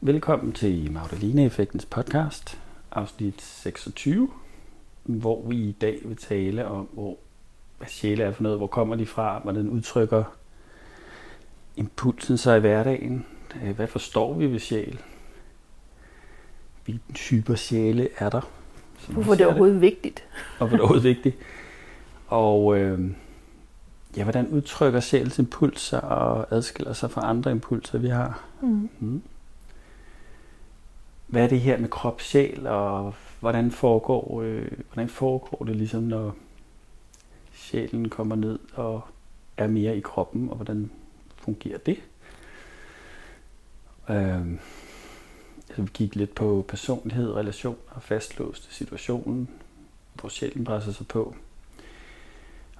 Velkommen til Magdalene-effektens podcast, afsnit 26, hvor vi i dag vil tale om, hvor, hvad sjæle er for noget, hvor kommer de fra, hvordan udtrykker impulsen sig i hverdagen, Øh, hvad forstår vi ved sjæl, hvilken typer sjæle er der. Hvorfor er det ser overhovedet vigtigt? og hvor det er overhovedet vigtigt. Og øh, ja, hvordan udtrykker sjælens impulser og adskiller sig fra andre impulser, vi har. Mm. Mm. Hvad er det her med krop, sjæl, og hvordan foregår, øh, hvordan foregår det ligesom, når sjælen kommer ned og er mere i kroppen, og hvordan fungerer det? Øh, altså vi gik lidt på personlighed, relation og fastlåste situationen, hvor sjælen presser sig på.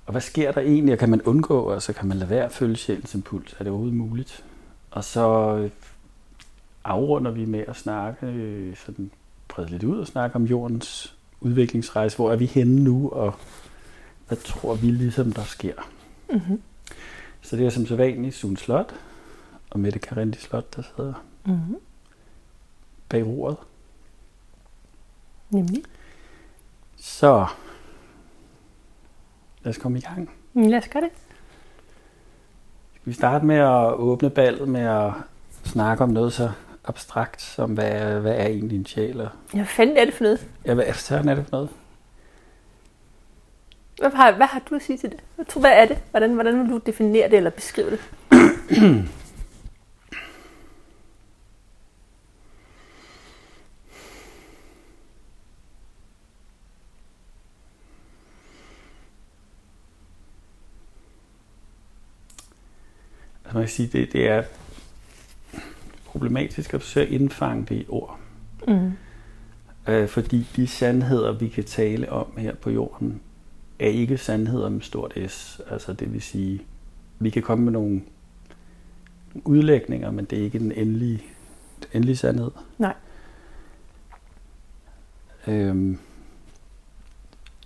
Og hvad sker der egentlig, og kan man undgå, og altså kan man lade være at følge sjælens impuls? Er det overhovedet muligt? Og så øh, afrunder vi med at snakke, øh, sådan brede lidt ud og snakke om jordens udviklingsrejse. Hvor er vi henne nu, og hvad tror vi ligesom, der sker? Mm-hmm. Så det er som sædvanligt Sun Slot og Mette Karendi Slot, der sidder Mm-hmm. bag roret. Nemlig. Så lad os komme i gang. Mm, Lad os gøre det. Skal vi starte med at åbne ballet med at snakke om noget så abstrakt som, hvad, er- hvad er egentlig en sjæl? Og, Ja, hvad fanden er det for noget? ja, hvad sådan er det for noget? Hvad har, hvad har du at sige til det? Hvad, tror, hvad er det? Hvordan, hvordan vil du definere det eller beskrive det? Altså, man kan sige, det, det er problematisk at forsøge at indfange det i ord. Mm. Øh, fordi de sandheder, vi kan tale om her på jorden, er ikke sandheder med stort S. Altså det vil sige, vi kan komme med nogle udlægninger, men det er ikke den endelige, den endelige sandhed. Nej. Øhm,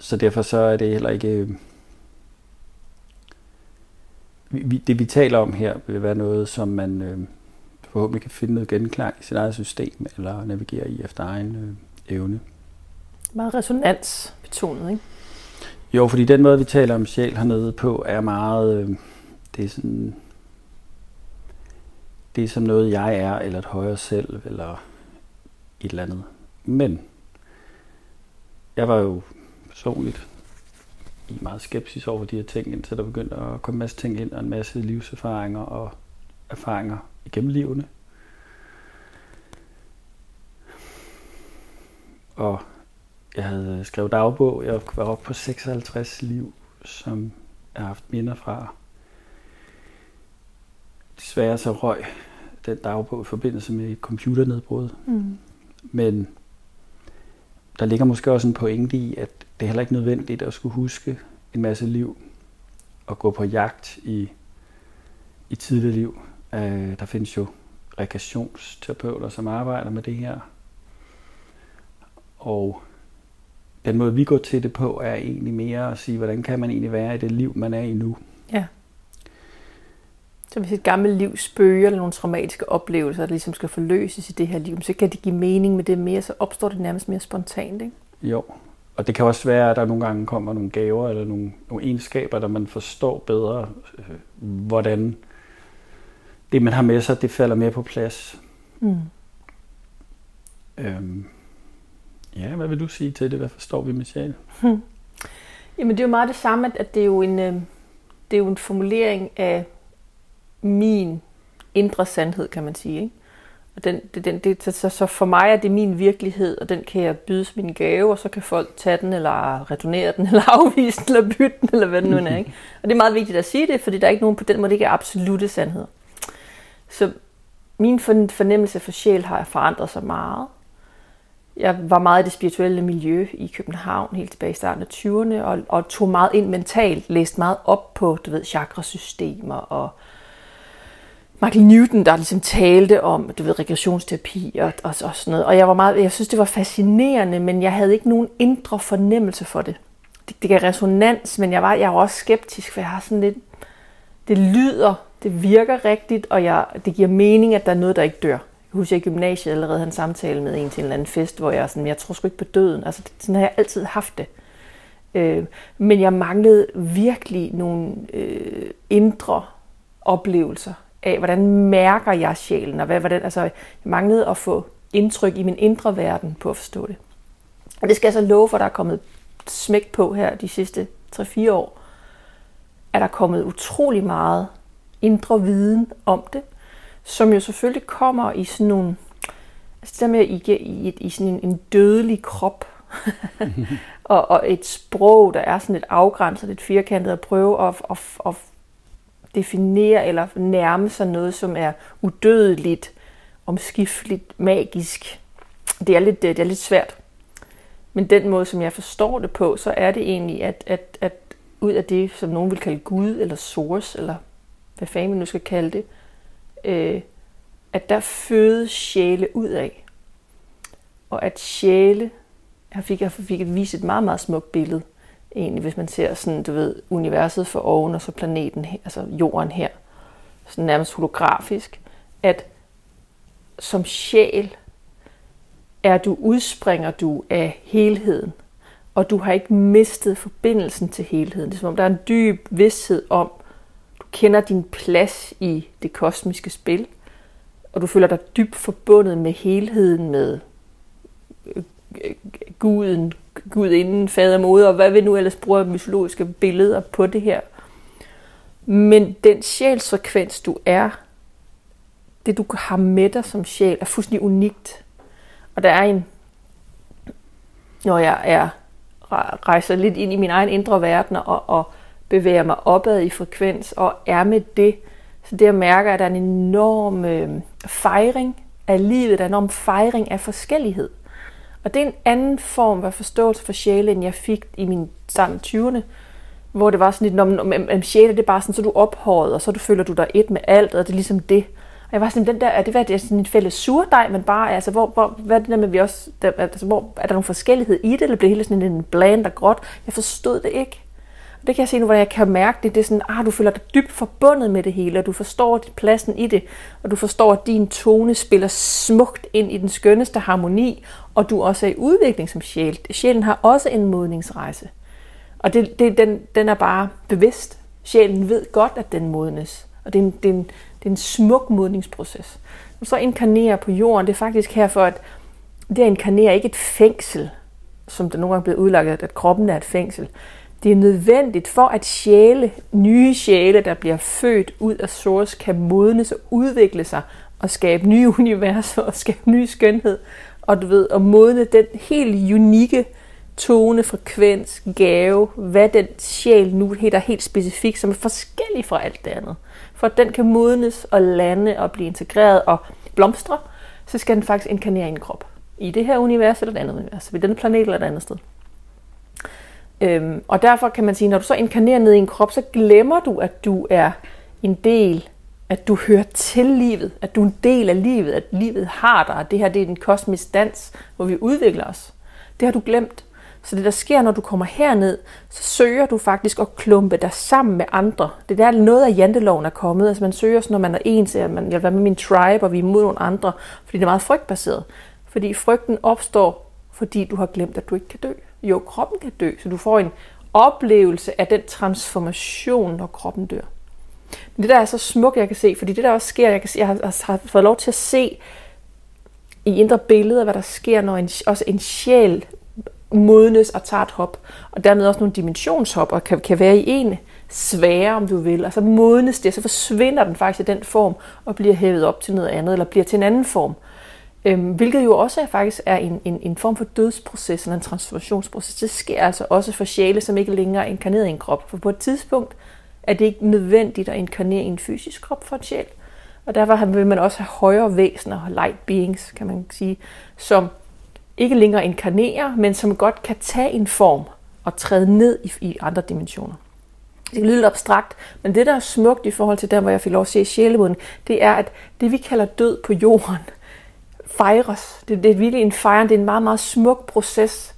så derfor så er det heller ikke... øh, Vi, vi, det vi taler om her vil være noget, som man øh, forhåbentlig kan finde noget genklang i sit eget system, eller navigere i efter egen øh, evne. Meget resonansbetonet, ikke? Jo, fordi den måde, vi taler om sjæl hernede på, er meget... Øh, det er sådan... Det er som noget, jeg er, eller et højere selv, eller et eller andet. Men jeg var jo personligt i meget skepsis over de her ting, indtil der begyndte at komme en masse ting ind, og en masse livserfaringer og erfaringer igennem livene. Og jeg havde skrevet dagbog. Jeg var oppe på 56 liv, som jeg har haft minder fra. Desværre så røg den dagbog i forbindelse med et computernedbrud. Mm. Men der ligger måske også en pointe i, at det er heller ikke nødvendigt at skulle huske en masse liv og gå på jagt i, i tidligere liv. Øh, der findes jo regressionsterapeuter, som arbejder med det her. Og den måde, vi går til det på, er egentlig mere at sige, hvordan kan man egentlig være i det liv, man er i nu. Ja. Så hvis et gammelt liv spøger eller nogle traumatiske oplevelser, der ligesom skal forløses i det her liv, så kan det give mening med det mere, så opstår det nærmest mere spontant, ikke? Jo, og det kan også være, at der nogle gange kommer nogle gaver eller nogle, nogle egenskaber, der man forstår bedre, øh, hvordan det, man har med sig, det falder mere på plads. Mm. Øhm, ja, hvad vil du sige til det? Hvad forstår vi med sjæl? Jamen det er jo meget det samme, at- det er jo en, øh, det er jo en formulering af min indre sandhed, kan man sige. Ikke? Og den, det, den, det, så, så for mig er det min virkelighed, og den kan jeg byde som min gave, og så kan folk tage den, eller returnere den, eller afvise den, eller bytte den, eller hvad det nu er. Ikke? Og det er meget vigtigt at sige det, fordi der er ikke nogen på den måde, det ikke er absolute sandhed. Så min fornemmelse for sjæl har forandret sig meget. Jeg var meget i det spirituelle miljø i København helt tilbage i starten af 20'erne, og, og tog meget ind mentalt, læste meget op på, du ved, chakrasystemer og Michael Newton, der ligesom talte om, du ved, regressionsterapi og, og, og sådan noget. Og jeg var meget, jeg synes, det var fascinerende, men jeg havde ikke nogen indre fornemmelse for det. Det, det gav resonans, men jeg var, jeg var også skeptisk, for jeg har sådan lidt, det lyder, det virker rigtigt, og jeg, det giver mening, at der er noget, der ikke dør. Jeg husker i gymnasiet allerede havde en samtale med en til en eller anden fest, hvor jeg sådan, jeg tror sgu ikke på døden. Altså, sådan har jeg altid haft det. Øh, men jeg manglede virkelig nogle øh, indre oplevelser af, hvordan mærker jeg sjælen, og hvad, hvordan, altså, jeg manglede at få indtryk i min indre verden på at forstå det. Og det skal jeg så love for, at der er kommet smæk på her de sidste 3-4 år, er der kommet utrolig meget indre viden om det, som jo selvfølgelig kommer i sådan nogle, altså det med i, i, i sådan en, en dødelig krop, og, og et sprog, der er sådan lidt afgrænset, lidt firkantet, at prøve at, at, at definere eller nærme sig noget, som er udødeligt, omskifteligt, magisk. Det er lidt, det er lidt svært. Men den måde, som jeg forstår det på, så er det egentlig, at, at, at ud af det, som nogen vil kalde Gud eller Source, eller hvad fanden man nu skal kalde det, øh, at der fødes sjæle ud af. Og at sjæle, jeg fik, jeg fik et vist et meget, meget smukt billede, egentlig, hvis man ser sådan, du ved, universet for oven, og så planeten, altså jorden her, sådan nærmest holografisk, at som sjæl er du, udspringer du af helheden, og du har ikke mistet forbindelsen til helheden. Det er som om, der er en dyb vidsthed om, kender din plads i det kosmiske spil, og du føler dig dybt forbundet med helheden, med øh, øh, guden, gudinden, fader, moder, og hvad vi nu ellers bruger mytologiske billeder på det her. Men den sjælsfrekvens, du er, det du har med dig som sjæl, er fuldstændig unikt. Og der er en, når jeg er rejser lidt ind i min egen indre verden og, og bevæger mig opad i frekvens og er med det, så det jeg mærker, at der er en enorm øh, fejring af livet, der er en enorm fejring af forskellighed. Og det er en anden form af forståelse for sjæle, end jeg fik i min starten 20'erne, hvor det var sådan lidt, når, om sjæle det er bare sådan, så du ophøjet, og så du føler du dig et med alt, og det er ligesom det. Og jeg var sådan, den der, er det, hvad, det er sådan en fælles surdej, men bare, altså, hvor, hvor, hvad er det der med, vi også, der, altså, hvor, er der nogen forskellighed i det, eller bliver det hele sådan en bland og gråt? Jeg forstod det ikke. Det kan jeg se nu, hvor jeg kan mærke det. Det er sådan, ah, du føler dig dybt forbundet med det hele, og du forstår pladsen i det, og du forstår, at din tone spiller smukt ind i den skønneste harmoni, og du også er i udvikling som sjæl. Sjælen har også en modningsrejse. Og det, det, den, den er bare bevidst. Sjælen ved godt, at den modnes. Og det er en, det er en, det er en smuk modningsproces. Når så inkarnerer på jorden, det er faktisk her for, at det at inkarnere ikke et fængsel, som der nogle gange er blevet udlagt, at kroppen er et fængsel. Det er nødvendigt for, at sjæle, nye sjæle, der bliver født ud af source, kan modnes og udvikle sig og skabe nye universer og skabe ny skønhed. Og du ved, at modne den helt unikke tone, frekvens, gave, hvad den sjæl nu hedder helt specifikt, som er forskellig fra alt det andet for at den kan modnes og lande og blive integreret og blomstre, så skal den faktisk inkarnere i en krop. I det her univers eller et andet univers, ved denne planet eller et andet sted. Øhm, og derfor kan man sige, når du så inkarnerer ned i en krop, så glemmer du, at du er en del, at du hører til livet, at du er en del af livet, at livet har dig, at det her det er den kosmisk dans, hvor vi udvikler os. Det har du glemt. Så det, der sker, når du kommer herned, så søger du faktisk at klumpe dig sammen med andre. Det er der noget af janteloven er kommet. Altså man søger, når man er ens, at man, jeg vil være med min tribe, og vi er imod nogle andre, fordi det er meget frygtbaseret. Fordi frygten opstår, fordi du har glemt, at du ikke kan dø. Jo, kroppen kan dø, så du får en oplevelse af den transformation, når kroppen dør. Men det der er så smukt, jeg kan se, fordi det der også sker, jeg, kan se, jeg har, har fået lov til at se i indre billeder, hvad der sker, når en, også en sjæl modnes og tager et hop, og dermed også nogle dimensionshop, og kan, kan være i en svære, om du vil, og så modnes det, og så forsvinder den faktisk i den form, og bliver hævet op til noget andet, eller bliver til en anden form. Øhm, hvilket jo også er, faktisk er en, en, en form for dødsproces, eller en transformationsproces. Det sker altså også for sjæle, som ikke længere er inkarneret i en krop. For på et tidspunkt er det ikke nødvendigt at inkarnere i en fysisk krop for en sjæl. Og derfor vil man også have højere væsener, light beings, kan man sige, som ikke længere inkarnerer, men som godt kan tage en form og træde ned i, i andre dimensioner. Det kan lyde lidt abstrakt, men det, der er smukt i forhold til der, hvor jeg fik lov at se sjælemoden, det er, at det, vi kalder død på jorden, fejres. Det, det er virkelig en fejring. Det er en meget, meget smuk proces.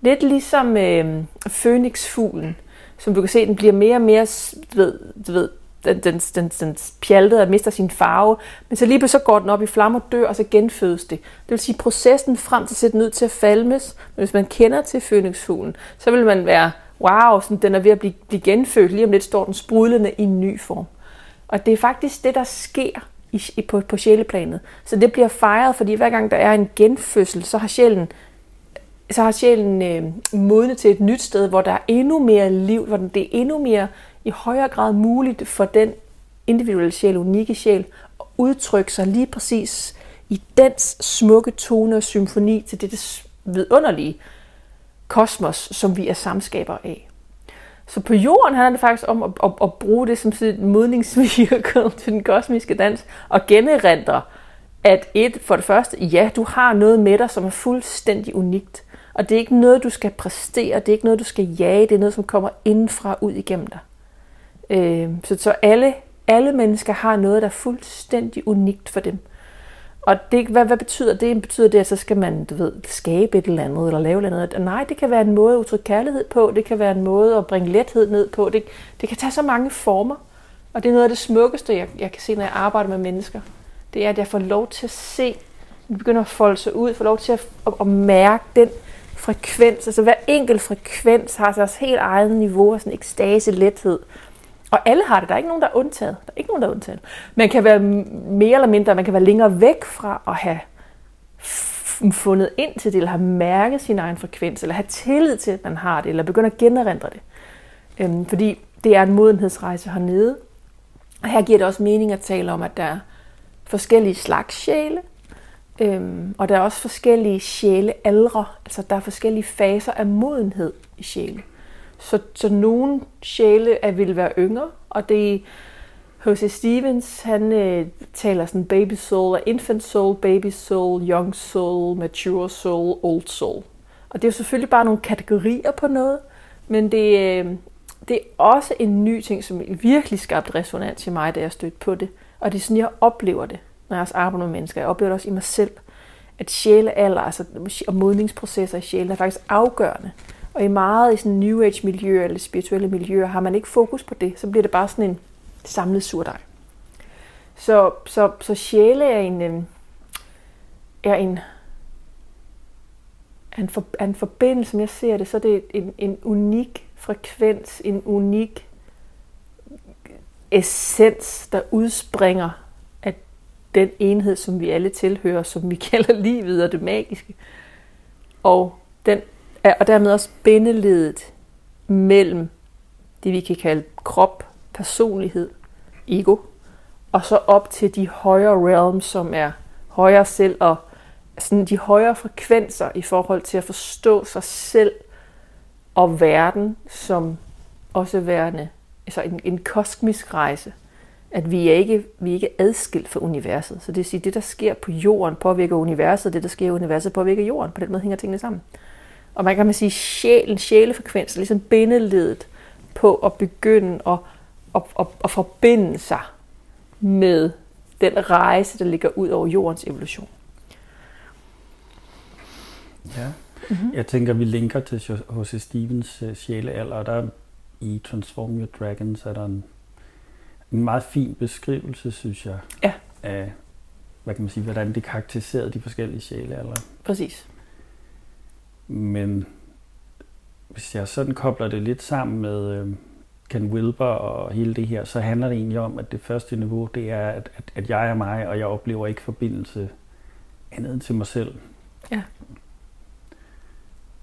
Lidt ligesom øh, Fønixfuglen, som du kan se, den bliver mere og mere, du ved, du ved den, den, den, den pjaltede og mister sin farve, men så lige så går den op i flammer, dør, og så genfødes det. Det vil sige, at processen frem til at sætte den ud til at falmes, men hvis man kender til fønixfuglen, så vil man være, wow, sådan, den er ved at blive, blive genfødt, lige om lidt står den sprudlende i en ny form. Og det er faktisk det, der sker i, i, på, på sjæleplanet. Så det bliver fejret, fordi hver gang der er en genfødsel, så har sjælen så har sjælen øh, modnet til et nyt sted, hvor der er endnu mere liv, hvor det er endnu mere i højere grad muligt for den individuelle sjæl, unikke sjæl, at udtrykke sig lige præcis i dens smukke tone og symfoni til det vidunderlige kosmos, som vi er samskaber af. Så på jorden handler det faktisk om at, at, at bruge det som et modningsvirkel til den kosmiske dans og generindre, at et, for det første, ja, du har noget med dig, som er fuldstændig unikt. Og det er ikke noget, du skal præstere, det er ikke noget, du skal jage, det er noget, som kommer indenfra ud igennem dig. Øh, så, så alle, alle mennesker har noget, der er fuldstændig unikt for dem. Og det, hvad, hvad betyder det? Betyder det, at så skal man du ved, skabe et eller andet, eller lave et eller andet? Nej, det kan være en måde at udtrykke kærlighed på, det kan være en måde at bringe lethed ned på. Det, det kan tage så mange former. Og det er noget af det smukkeste, jeg, jeg kan se, når jeg arbejder med mennesker. Det er, at jeg får lov til at se, det begynder at folde sig ud, får lov til at, at, at mærke den frekvens. Altså hver enkelt frekvens har deres helt eget niveau af sådan ekstase, lethed. Og alle har det. Der er ikke nogen, der er undtaget. Der er ikke nogen, der er undtaget. Man kan være mere eller mindre, man kan være længere væk fra at have fundet ind til det, eller have mærket sin egen frekvens, eller have tillid til, at man har det, eller begynde at generindre det. Øhm, fordi det er en modenhedsrejse hernede. Og her giver det også mening at tale om, at der er forskellige slags sjæle, øhm, og der er også forskellige sjælealdre, altså der er forskellige faser af modenhed i sjæle. Så, så nogle sjæle er, vil være yngre, og det H.C. Stevens, han øh, taler sådan baby soul, infant soul, baby soul, young soul, mature soul, old soul. Og det er jo selvfølgelig bare nogle kategorier på noget, men det, øh, det er også en ny ting, som virkelig skabte resonans i mig, da jeg stødte på det. Og det er sådan, jeg oplever det, når jeg også arbejder med mennesker. Jeg oplever det også i mig selv, at sjælealder, altså og modningsprocesser i sjælen, er faktisk afgørende og i meget i sådan New Age miljøer eller spirituelle miljøer har man ikke fokus på det. Så bliver det bare sådan en samlet surdej. Så, så, så sjæle er en, øh, er en, er en, for, er en forbindelse, som jeg ser det, så er det en, en unik frekvens, en unik essens, der udspringer af den enhed, som vi alle tilhører, som vi kalder livet og det magiske. Og den og dermed også bindeledet mellem det, vi kan kalde krop, personlighed, ego, og så op til de højere realms, som er højere selv, og sådan de højere frekvenser i forhold til at forstå sig selv og verden som også værende altså en, en kosmisk rejse. At vi er, ikke, vi er ikke adskilt fra universet. Så det vil sige, at det, der sker på jorden, påvirker universet, det, der sker i universet, påvirker jorden. På den måde hænger tingene sammen. Og man kan man sige, sjælen, sjælefrekvens er ligesom bindeledet på at begynde at, at, at, at forbinde sig med den rejse, der ligger ud over jordens evolution. Ja, mm-hmm. jeg tænker, vi linker til H.C. Stevens uh, sjælealder, og der i Transform Your Dragons er der en, en meget fin beskrivelse, synes jeg, ja. af, hvad kan man sige, hvordan det karakteriserede de forskellige sjælealder. Præcis. Men hvis jeg sådan kobler det lidt sammen med øh, Ken Wilber og hele det her, så handler det egentlig om, at det første niveau, det er, at, at, at jeg er mig, og jeg oplever ikke forbindelse andet end til mig selv. Ja.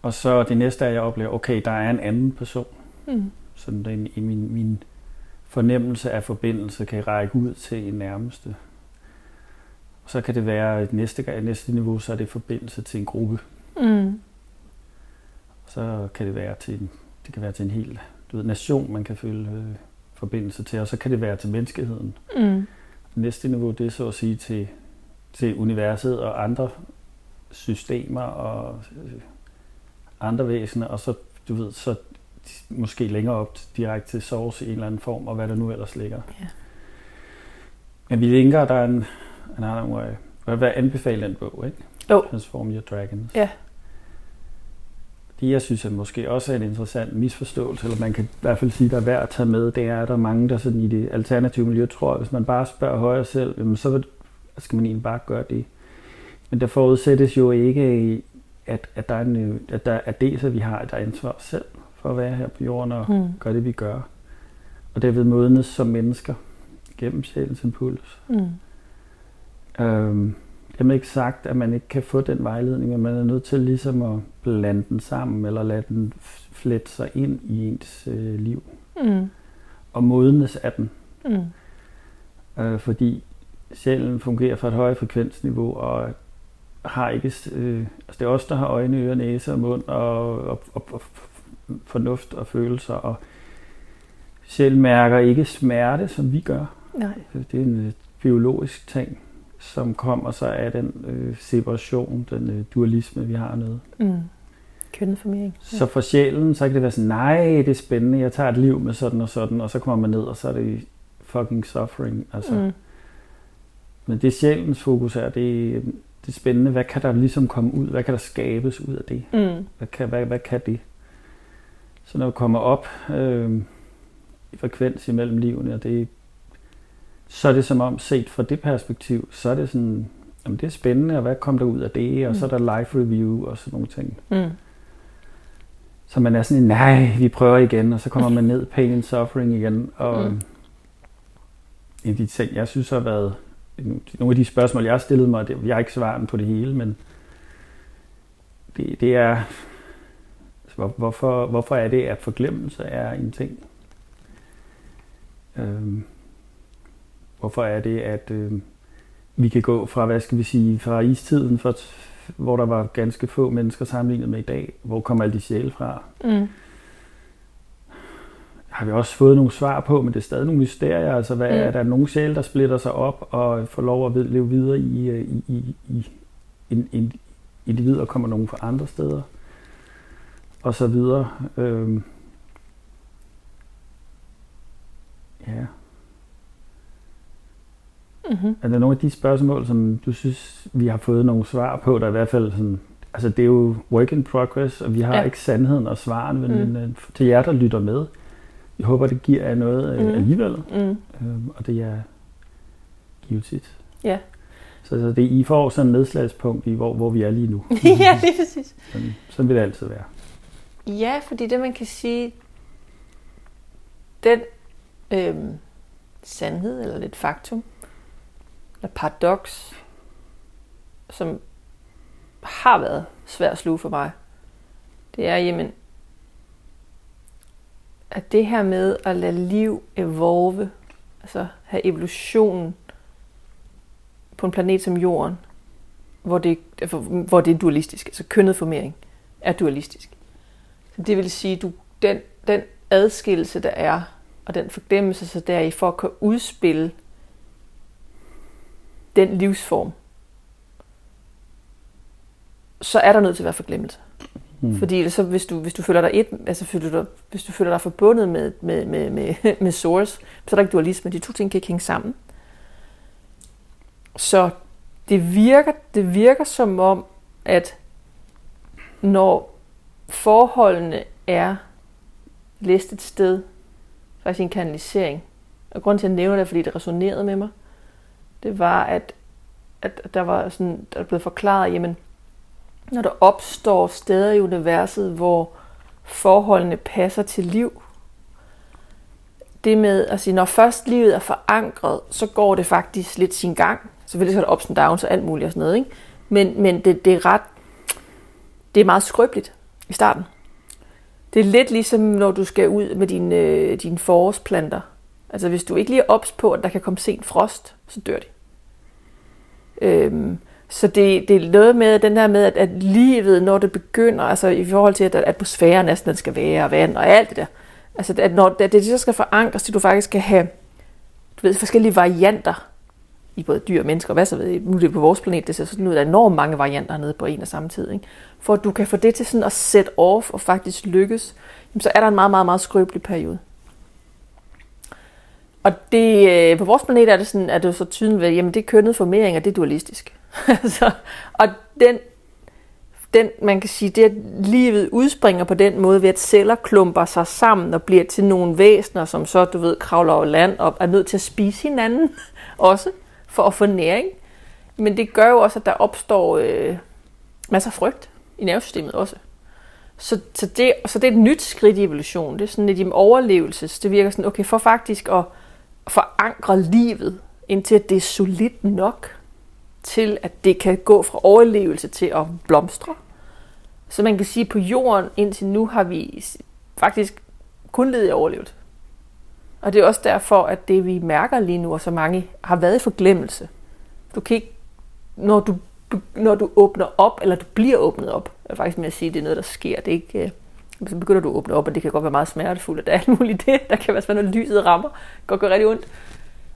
Og så det næste er, at jeg oplever, okay, der er en anden person. Mm. Sådan den, i min, min fornemmelse af forbindelse kan række ud til en nærmeste. Og så kan det være, at næste, næste niveau, så er det forbindelse til en gruppe. Mm så kan det være til det kan være til en hel du ved, nation, man kan føle øh, forbindelse til, og så kan det være til menneskeheden. Mm. Næste niveau, det er så at sige til, til universet og andre systemer og øh, andre væsener, og så, du ved, så måske længere op direkte til source i en eller anden form, og hvad der nu ellers ligger. Ja. Men vi linker, der er en, en anden way. Jeg vil anbefale den bog, ikke? Jo. Transform Your Dragons. Ja. Det jeg synes er måske også er en interessant misforståelse, eller man kan i hvert fald sige, der er værd at tage med, det er, at der er mange, der sådan i det alternative miljø tror, at hvis man bare spørger højre selv, jamen så skal man egentlig bare gøre det. Men der forudsættes jo ikke, at, at, der er en, at, der, at det, at vi har et ansvar selv for at være her på jorden og mm. gøre det, vi gør. Og derved modnes som mennesker gennem sjælens impuls. Mm. Øhm, har ikke sagt, at man ikke kan få den vejledning, men man er nødt til ligesom at blande den sammen, eller lade den flette sig ind i ens øh, liv. Mm. Og modnes af den. Mm. Øh, fordi sjælen fungerer fra et højt frekvensniveau, og har ikke... Øh, altså det er os, der har øjne, ører, næse og mund, og, og, og, og fornuft og følelser, og sjælen mærker ikke smerte, som vi gør. Nej. Det er en øh, biologisk ting som kommer sig af den øh, separation, den øh, dualisme, vi har nede. Mm. Kønneformering. Ja. Så for sjælen, så kan det være sådan, nej, det er spændende, jeg tager et liv med sådan og sådan, og så kommer man ned, og så er det fucking suffering. Altså. Mm. Men det sjælens fokus er, det, det er spændende, hvad kan der ligesom komme ud, hvad kan der skabes ud af det? Mm. Hvad, kan, hvad, hvad kan det? Så når vi kommer op øh, i frekvens imellem livene, og det så er det som om, set fra det perspektiv, så er det sådan, jamen det er spændende, og hvad kom der ud af det, og mm. så er der live review og sådan nogle ting. Mm. Så man er sådan, nej, vi prøver igen, og så kommer man ned, pain and suffering igen, og mm. en af de ting, jeg synes har været, nogle af de spørgsmål, jeg har stillet mig, det, jeg har ikke svaret på det hele, men det, det er, altså, hvorfor, hvorfor er det, at forglemmelse er en ting? Øhm, Hvorfor er det, at øh, vi kan gå fra, hvad skal vi sige, fra istiden, for, hvor der var ganske få mennesker sammenlignet med i dag, hvor kommer alle de sjæle fra? Mm. Har vi også fået nogle svar på, men det er stadig nogle mysterier. Altså, hvad, mm. er der nogle sjæle, der splitter sig op og får lov at leve videre i, øh, i, i, i en, en individ, og kommer nogen fra andre steder? Og så videre. Øhm. Ja. Mm-hmm. Er der nogle af de spørgsmål, som du synes, vi har fået nogle svar på, der er i hvert fald sådan, altså det er jo work in progress, og vi har ja. ikke sandheden og svaren, men, mm. men til jer, der lytter med, jeg håber, det giver jer noget mm. alligevel, mm. Øhm, og det er givetigt. Ja. Så, så det I får sådan et nedslagspunkt i, hvor, hvor vi er lige nu. ja, lige præcis. Sådan, sådan vil det altid være. Ja, fordi det man kan sige, den øhm, sandhed eller lidt faktum, paradoks, som har været svær at sluge for mig, det er, jamen, at det her med at lade liv evolve, altså have evolutionen på en planet som Jorden, hvor det, altså, hvor det er dualistisk, altså kønnet formering er dualistisk. Så det vil sige, du den, den adskillelse, der er, og den forglemmelse, så der er i for at kunne udspille den livsform, så er der nødt til at være forglemmelse. Mm. Fordi så, hvis, du, hvis du føler dig et, altså føler du, hvis du føler dig forbundet med, med, med, med, med source, så er der ikke dualisme. De to ting kan ikke hænge sammen. Så det virker, det virker som om, at når forholdene er læst et sted, faktisk en kanalisering, og grund til at jeg nævner det, er, fordi det resonerede med mig, det var, at, at der var sådan, der blev forklaret, jamen, når der opstår steder i universet, hvor forholdene passer til liv, det med at sige, når først livet er forankret, så går det faktisk lidt sin gang. Selvfølgelig skal der ups and downs og alt muligt og sådan noget, ikke? Men, men det, det er ret, det er meget skrøbeligt i starten. Det er lidt ligesom, når du skal ud med dine, øh, dine forårsplanter. Altså hvis du ikke lige er ops på, at der kan komme sent frost, så dør de. Øhm, så det, det er noget med den der med, at, at livet, når det begynder, altså i forhold til, at atmosfæren næsten den skal være, og vand og alt det der, altså at når det, det så skal forankres, til du faktisk skal have du ved, forskellige varianter i både dyr og mennesker, og hvad så ved nu er det på vores planet, det ser sådan ud, at der er enormt mange varianter nede på en og samme tid. Ikke? For at du kan få det til sådan at set off og faktisk lykkes, så er der en meget, meget, meget skrøbelig periode. Og det, øh, på vores planet er det, sådan, at det er så tydeligt at jamen det er kønnet formering, og det er dualistisk. så, og den, den, man kan sige, det at livet udspringer på den måde, ved at celler klumper sig sammen og bliver til nogle væsener, som så, du ved, kravler over land og er nødt til at spise hinanden også, for at få næring. Men det gør jo også, at der opstår øh, masser af frygt i nervesystemet også. Så, så, det, så det er et nyt skridt i evolution. Det er sådan lidt i overlevelses. Det virker sådan, okay, for faktisk at forankre livet, indtil det er solidt nok, til at det kan gå fra overlevelse til at blomstre. Så man kan sige, at på jorden indtil nu har vi faktisk kun levet i overlevelse. Og det er også derfor, at det vi mærker lige nu, og så mange har været i forglemmelse. Du kan ikke, når du, når du åbner op, eller du bliver åbnet op, er faktisk med at sige, at det er noget, der sker. Det er ikke, øh, så begynder du at åbne op, og det kan godt være meget smertefuldt, og der er alt muligt det. Der kan være sådan, når lyset rammer, det kan gøre rigtig ondt.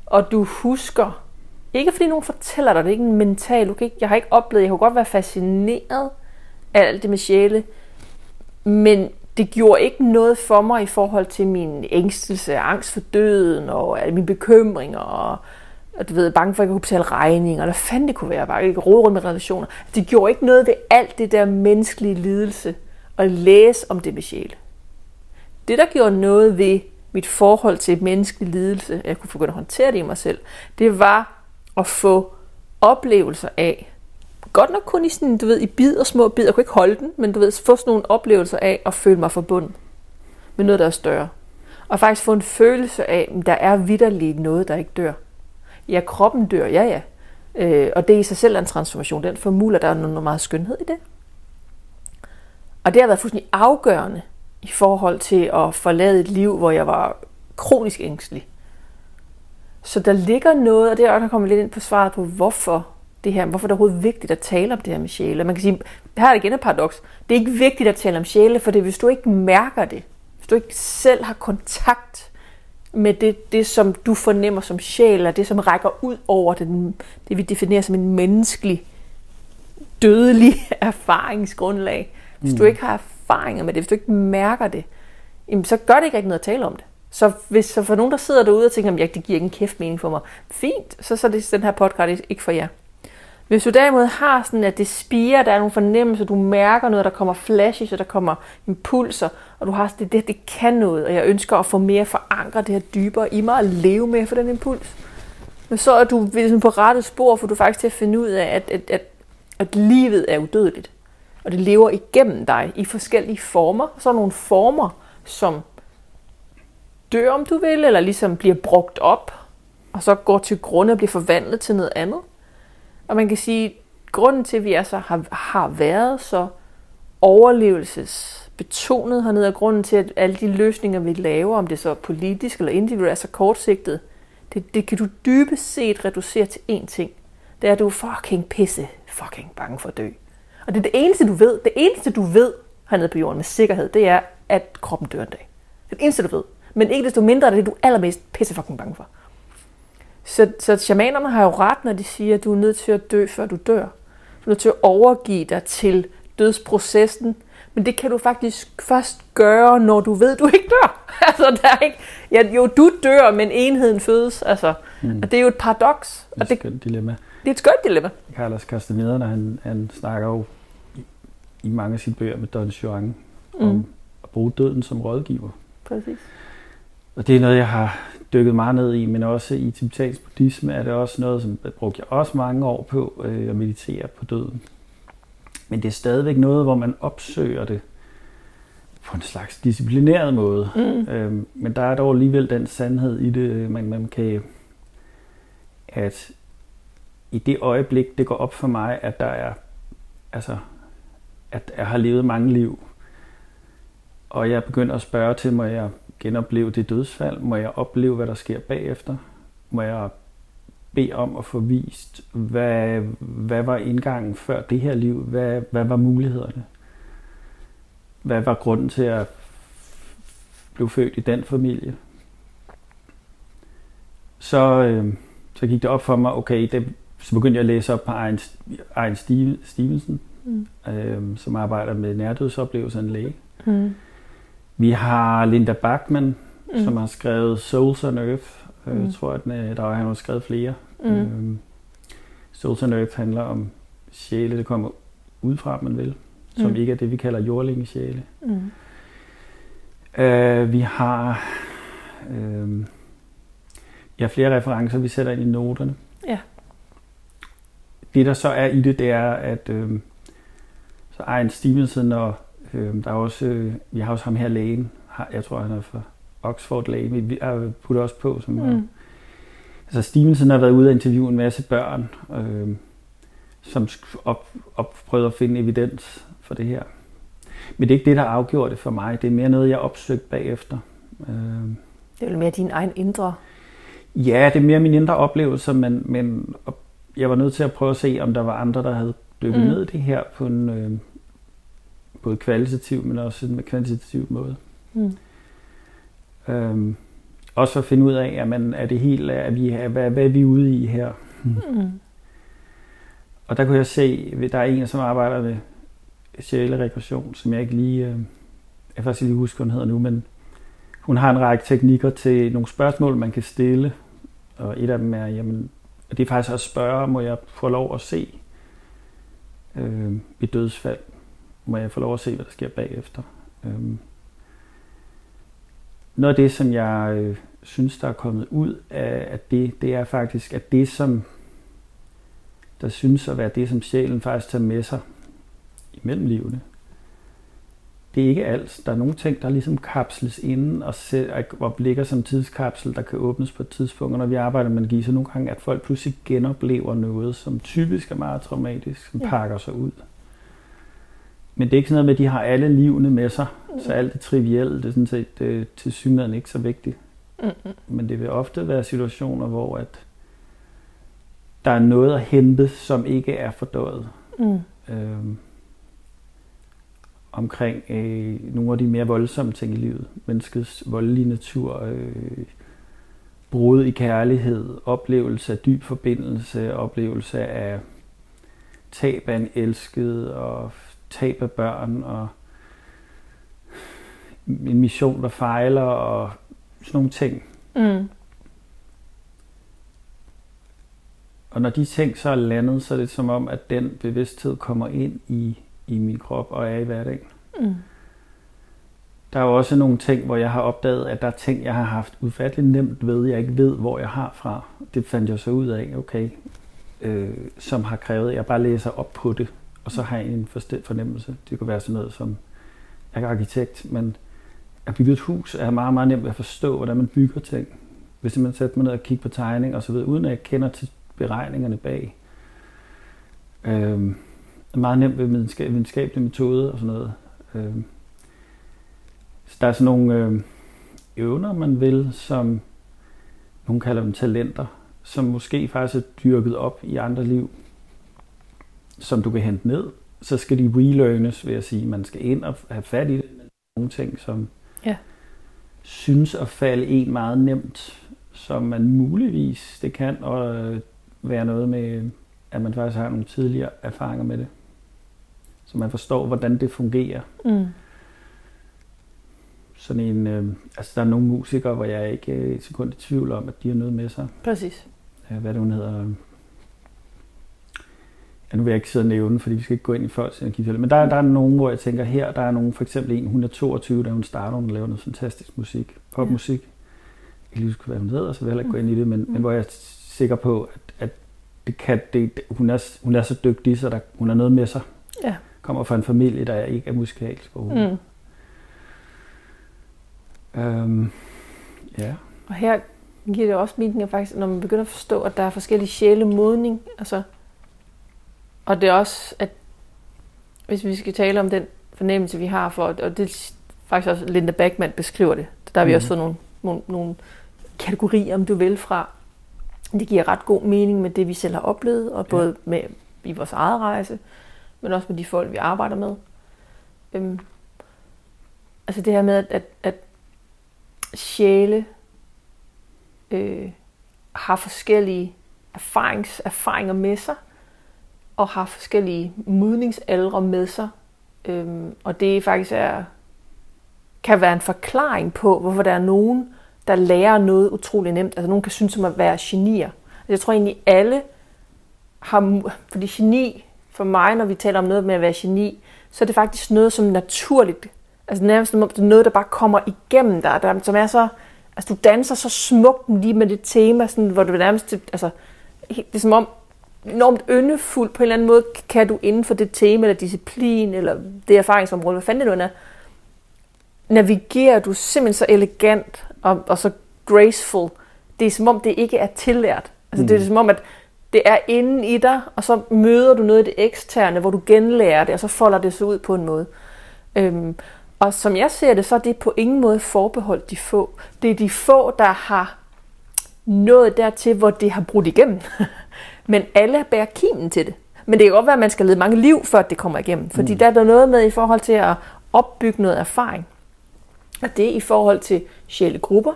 Og du husker, ikke fordi nogen fortæller dig, det er ikke en mental, du kan ikke, jeg har ikke oplevet, jeg kunne godt være fascineret af alt det med sjæle, men det gjorde ikke noget for mig i forhold til min ængstelse, angst for døden og mine bekymringer og, og du ved, bange for, at jeg kunne betale regninger, eller fandt fanden det kunne være, bare ikke råd rundt med relationer. Det gjorde ikke noget ved alt det der menneskelige lidelse at læse om det med sjæl. Det, der gjorde noget ved mit forhold til menneskelig lidelse, jeg kunne begynde at håndtere det i mig selv, det var at få oplevelser af, godt nok kun i sådan, du ved, i bid og små bid, jeg kunne ikke holde den, men du ved, få sådan nogle oplevelser af at føle mig forbundet med noget, der er større. Og faktisk få en følelse af, at der er vidderligt noget, der ikke dør. Ja, kroppen dør, ja ja. Øh, og det er i sig selv en transformation. Den formuler, der er noget meget skønhed i det. Og det har været fuldstændig afgørende i forhold til at forlade et liv, hvor jeg var kronisk ængstelig. Så der ligger noget, og det er også kommer lidt ind på svaret på, hvorfor det her, hvorfor det er overhovedet vigtigt at tale om det her med sjæle. Man kan sige, her er det igen et paradoks. Det er ikke vigtigt at tale om sjæle, for det, hvis du ikke mærker det, hvis du ikke selv har kontakt med det, det som du fornemmer som sjæl, og det, som rækker ud over den, det, vi definerer som en menneskelig, dødelig erfaringsgrundlag. Hvis mm. du ikke har erfaringer med det, hvis du ikke mærker det, jamen, så gør det ikke rigtig noget at tale om det. Så hvis så for nogen, der sidder derude og tænker, at det giver ingen kæft mening for mig, fint, så, så er det den her podcast ikke for jer. Hvis du derimod har sådan, at det spiger, der er nogle fornemmelser, du mærker noget, der kommer flashes, og der kommer impulser, og du har sådan, det, det, det kan noget, og jeg ønsker at få mere forankret det her dybere i mig, og leve med for den impuls. Men så er du ligesom på rette spor, for du faktisk til at finde ud af, at, at, at, at livet er udødeligt. Og det lever igennem dig i forskellige former. Så er nogle former, som dør, om du vil, eller ligesom bliver brugt op, og så går til grunde og bliver forvandlet til noget andet. Og man kan sige, grunden til, at vi altså har, har været så overlevelsesbetonet hernede, og grunden til, at alle de løsninger, vi laver, om det så er politisk eller individuelt, er så kortsigtet, det, det kan du dybest set reducere til én ting. Det er, at du er fucking pisse fucking bange for at dø. Og det er det eneste, du ved. Det eneste, du ved hernede på jorden med sikkerhed, det er, at kroppen dør en dag. Det er det eneste, du ved. Men ikke desto mindre er det det, du er allermest pisse fucking bange for. Så, så shamanerne har jo ret, når de siger, at du er nødt til at dø, før du dør. Du er nødt til at overgive dig til dødsprocessen. Men det kan du faktisk først gøre, når du ved, at du ikke dør. altså, der er ikke, ja, jo, du dør, men enheden fødes. Altså, mm. Og det er jo et paradoks. Det er et skønt dilemma. Det er et skønt dilemma. Carlos Castaneda, han, han snakker jo i, i mange af sine bøger med Don Juan mm. om at bruge døden som rådgiver. Præcis. Og det er noget, jeg har dykket meget ned i, men også i tibetansk buddhisme er det også noget, som brugte jeg også mange år på øh, at meditere på døden. Men det er stadigvæk noget, hvor man opsøger det på en slags disciplineret måde. Mm. Øhm, men der er dog alligevel den sandhed i det, man, man kan, at i det øjeblik, det går op for mig, at der er, altså, at jeg har levet mange liv, og jeg begynder at spørge til, må jeg genopleve det dødsfald? Må jeg opleve, hvad der sker bagefter? Må jeg bede om at få vist, hvad, hvad var indgangen før det her liv? Hvad, hvad var mulighederne? Hvad var grunden til at blive født i den familie? Så, øh, så gik det op for mig, okay, det, så begyndte jeg at læse op på Ejn, Ejn Stevenson, mm. øh, som arbejder med nærdødsoplevelser en læge. Mm. Vi har Linda Bachman, mm. som har skrevet Souls on Earth. Øh, mm. Jeg tror, at øh, der har skrevet flere. Mm. Øhm, Souls on Earth handler om sjæle, der kommer udefra, man vil. som Mm. ikke er det, vi kalder jordlingesjæle. Mm. Øh, vi har øh, ja, flere referencer, vi sætter ind i noterne. Ja. Det, der så er i det, det er, at øh, så Ejn Stevenson og øh, der er også, øh, vi har også ham her lægen, jeg tror, han er fra Oxford læge, vi har puttet også på, som mm. Mm. Altså Stevenson har været ude og interviewe en masse børn, øh, som op, op, prøvede at finde evidens for det her. Men det er ikke det, der afgjorde det for mig. Det er mere noget, jeg opsøgte bagefter. Øh, Det er vel mere din egen indre. ja, det er mere min indre oplevelse, men, men op- jeg var nødt til at prøve at se, om der var andre, der havde dykket Mm. mm. ned i det her på en øh, både kvalitativ, men også en kvantitativ måde. Mm. Øh, også at finde ud af, jamen, er det helt, er vi, er, hvad, hvad er vi ude i her? Mm. Og der kunne jeg se, at der er en, som arbejder med sjæleregression, som jeg ikke lige, øh, jeg faktisk lige huske, hvad hun hedder nu, men hun har en række teknikker til nogle spørgsmål, man kan stille. Og et af dem er, jamen, og det er faktisk at spørge, må jeg få lov at se øh, et dødsfald? Må jeg få lov at se, hvad der sker bagefter? Øh, noget af det, som jeg øh, synes, der er kommet ud af, af det, det er faktisk, at det, som der synes at være det, som sjælen faktisk tager med sig imellem livene. Det er ikke alt. Der er nogle ting, der ligesom kapsles inden og, selv, og ligger som tidskapsel, der kan åbnes på et tidspunkt. Og når vi arbejder med magi, så nogle gange, at folk pludselig genoplever noget, som typisk er meget traumatisk, som Ja. pakker sig ud. Men det er ikke sådan noget med, at de har alle livene med sig, så alt det trivielle, det er sådan set øh, til synligheden ikke så vigtigt. Mm. Mm. Men det vil ofte være situationer, hvor at der er noget at hente, som ikke er fordøjet. Mm. Øh, omkring øh, nogle af de mere voldsomme ting i livet. Menneskets voldelige natur, øh, brud i kærlighed, oplevelse af dyb forbindelse, oplevelse af tab af en elsket, og tab af børn, og en mission, der fejler, og sådan nogle ting. Mm. Og når de ting så er landet, så er det som om, at den bevidsthed kommer ind i, i min krop og er i hverdagen. Mm. Der er jo også nogle ting, hvor jeg har opdaget, at der er ting, jeg har haft ufatteligt nemt ved, jeg ikke ved, hvor jeg har fra. Det fandt jeg så ud af, okay, øh, som har krævet, at jeg bare læser op på det, og så har jeg en fornemmelse. Det kunne være sådan noget som, jeg er arkitekt, men at bygge et hus er meget, meget nemt at forstå, hvordan man bygger ting. Hvis man sætter mig ned og kigger på tegning og så videre, uden at jeg kender til beregningerne bag. Øh, er meget nemt ved videnskab- videnskabelige metoder og sådan noget. Øh, så der er sådan nogle øh, evner, man vil, som nogle kalder dem talenter, som måske faktisk er dyrket op i andre liv, som du kan hente ned. Så skal de relearnes, vil jeg sige. Man skal ind og have fat i det. Nogle ting, som Ja. synes at falde en meget nemt, som man muligvis, det kan og øh, være noget med, at man faktisk har nogle tidligere erfaringer med det. Så man forstår, hvordan det fungerer. Mm. Sådan en, øh, altså der er nogle musikere, hvor jeg ikke er et sekund i tvivl om, at de har noget med sig. Præcis. Øh, Hvad det, hun hedder? Ja, nu vil jeg ikke sidde og nævne, fordi vi skal ikke gå ind i folks energifælde. Men der, der er nogen, hvor jeg tænker, her der er nogen, for eksempel en, hun er 22, da hun starter, hun laver noget fantastisk musik, popmusik. Jeg kan lige huske, hvad hun hedder, så vil jeg heller ikke gå ind i det, men, Mm. men hvor jeg er sikker på, at, at det kan, det- hun, er, hun er så dygtig, så der, hun har noget med sig. Ja. Kommer fra en familie, der ikke er musikalsk overhovedet. Mm. Øhm, ja. Og her giver det også mening, at faktisk, når man begynder at forstå, at der er forskellige sjælemodning, altså, og det er også, at hvis vi skal tale om den fornemmelse, vi har for, og det er faktisk også Linda Beckmann beskriver det, der har vi Mhm. også fået nogle, nogle, nogle kategorier, om du vil, fra. Det giver ret god mening med det, vi selv har oplevet, og Ja. både med i vores eget rejse, men også med de folk, vi arbejder med. Øhm, altså det her med, at, at, at sjæle øh, har forskellige erfarings, erfaringer med sig, og har forskellige modningsaldre med sig. Øhm, og det faktisk er, kan være en forklaring på, hvorfor der er nogen, der lærer noget utrolig nemt. Altså nogen kan synes som at være genier. Altså, jeg tror egentlig alle har, fordi geni, for mig, når vi taler om noget med at være geni, så er det faktisk noget, som naturligt, altså nærmest som om det er noget, der bare kommer igennem dig, der, som er så, altså du danser så smukt lige med det tema, sådan, hvor du nærmest, altså, det er som om, enormt yndefuld på en eller anden måde, kan du inden for det tema, eller disciplin, eller det erfaringsområde, hvad fanden det nu er, navigerer du simpelthen så elegant og, og så graceful. Det er som om, det ikke er tillært. Altså, mm. Det er som om, at det er inde i dig, og så møder du noget af det eksterne, hvor du genlærer det, og så folder det sig ud på en måde. Øhm, og som jeg ser det, så er det på ingen måde forbeholdt de få. Det er de få, der har nået dertil, hvor det har brudt igennem. Men alle bærer kimen til det. Men det kan godt være, at man skal lede mange liv, før det kommer igennem. Fordi mm. der er der noget med i forhold til at opbygge noget erfaring. Og det er i forhold til sjælegrupper.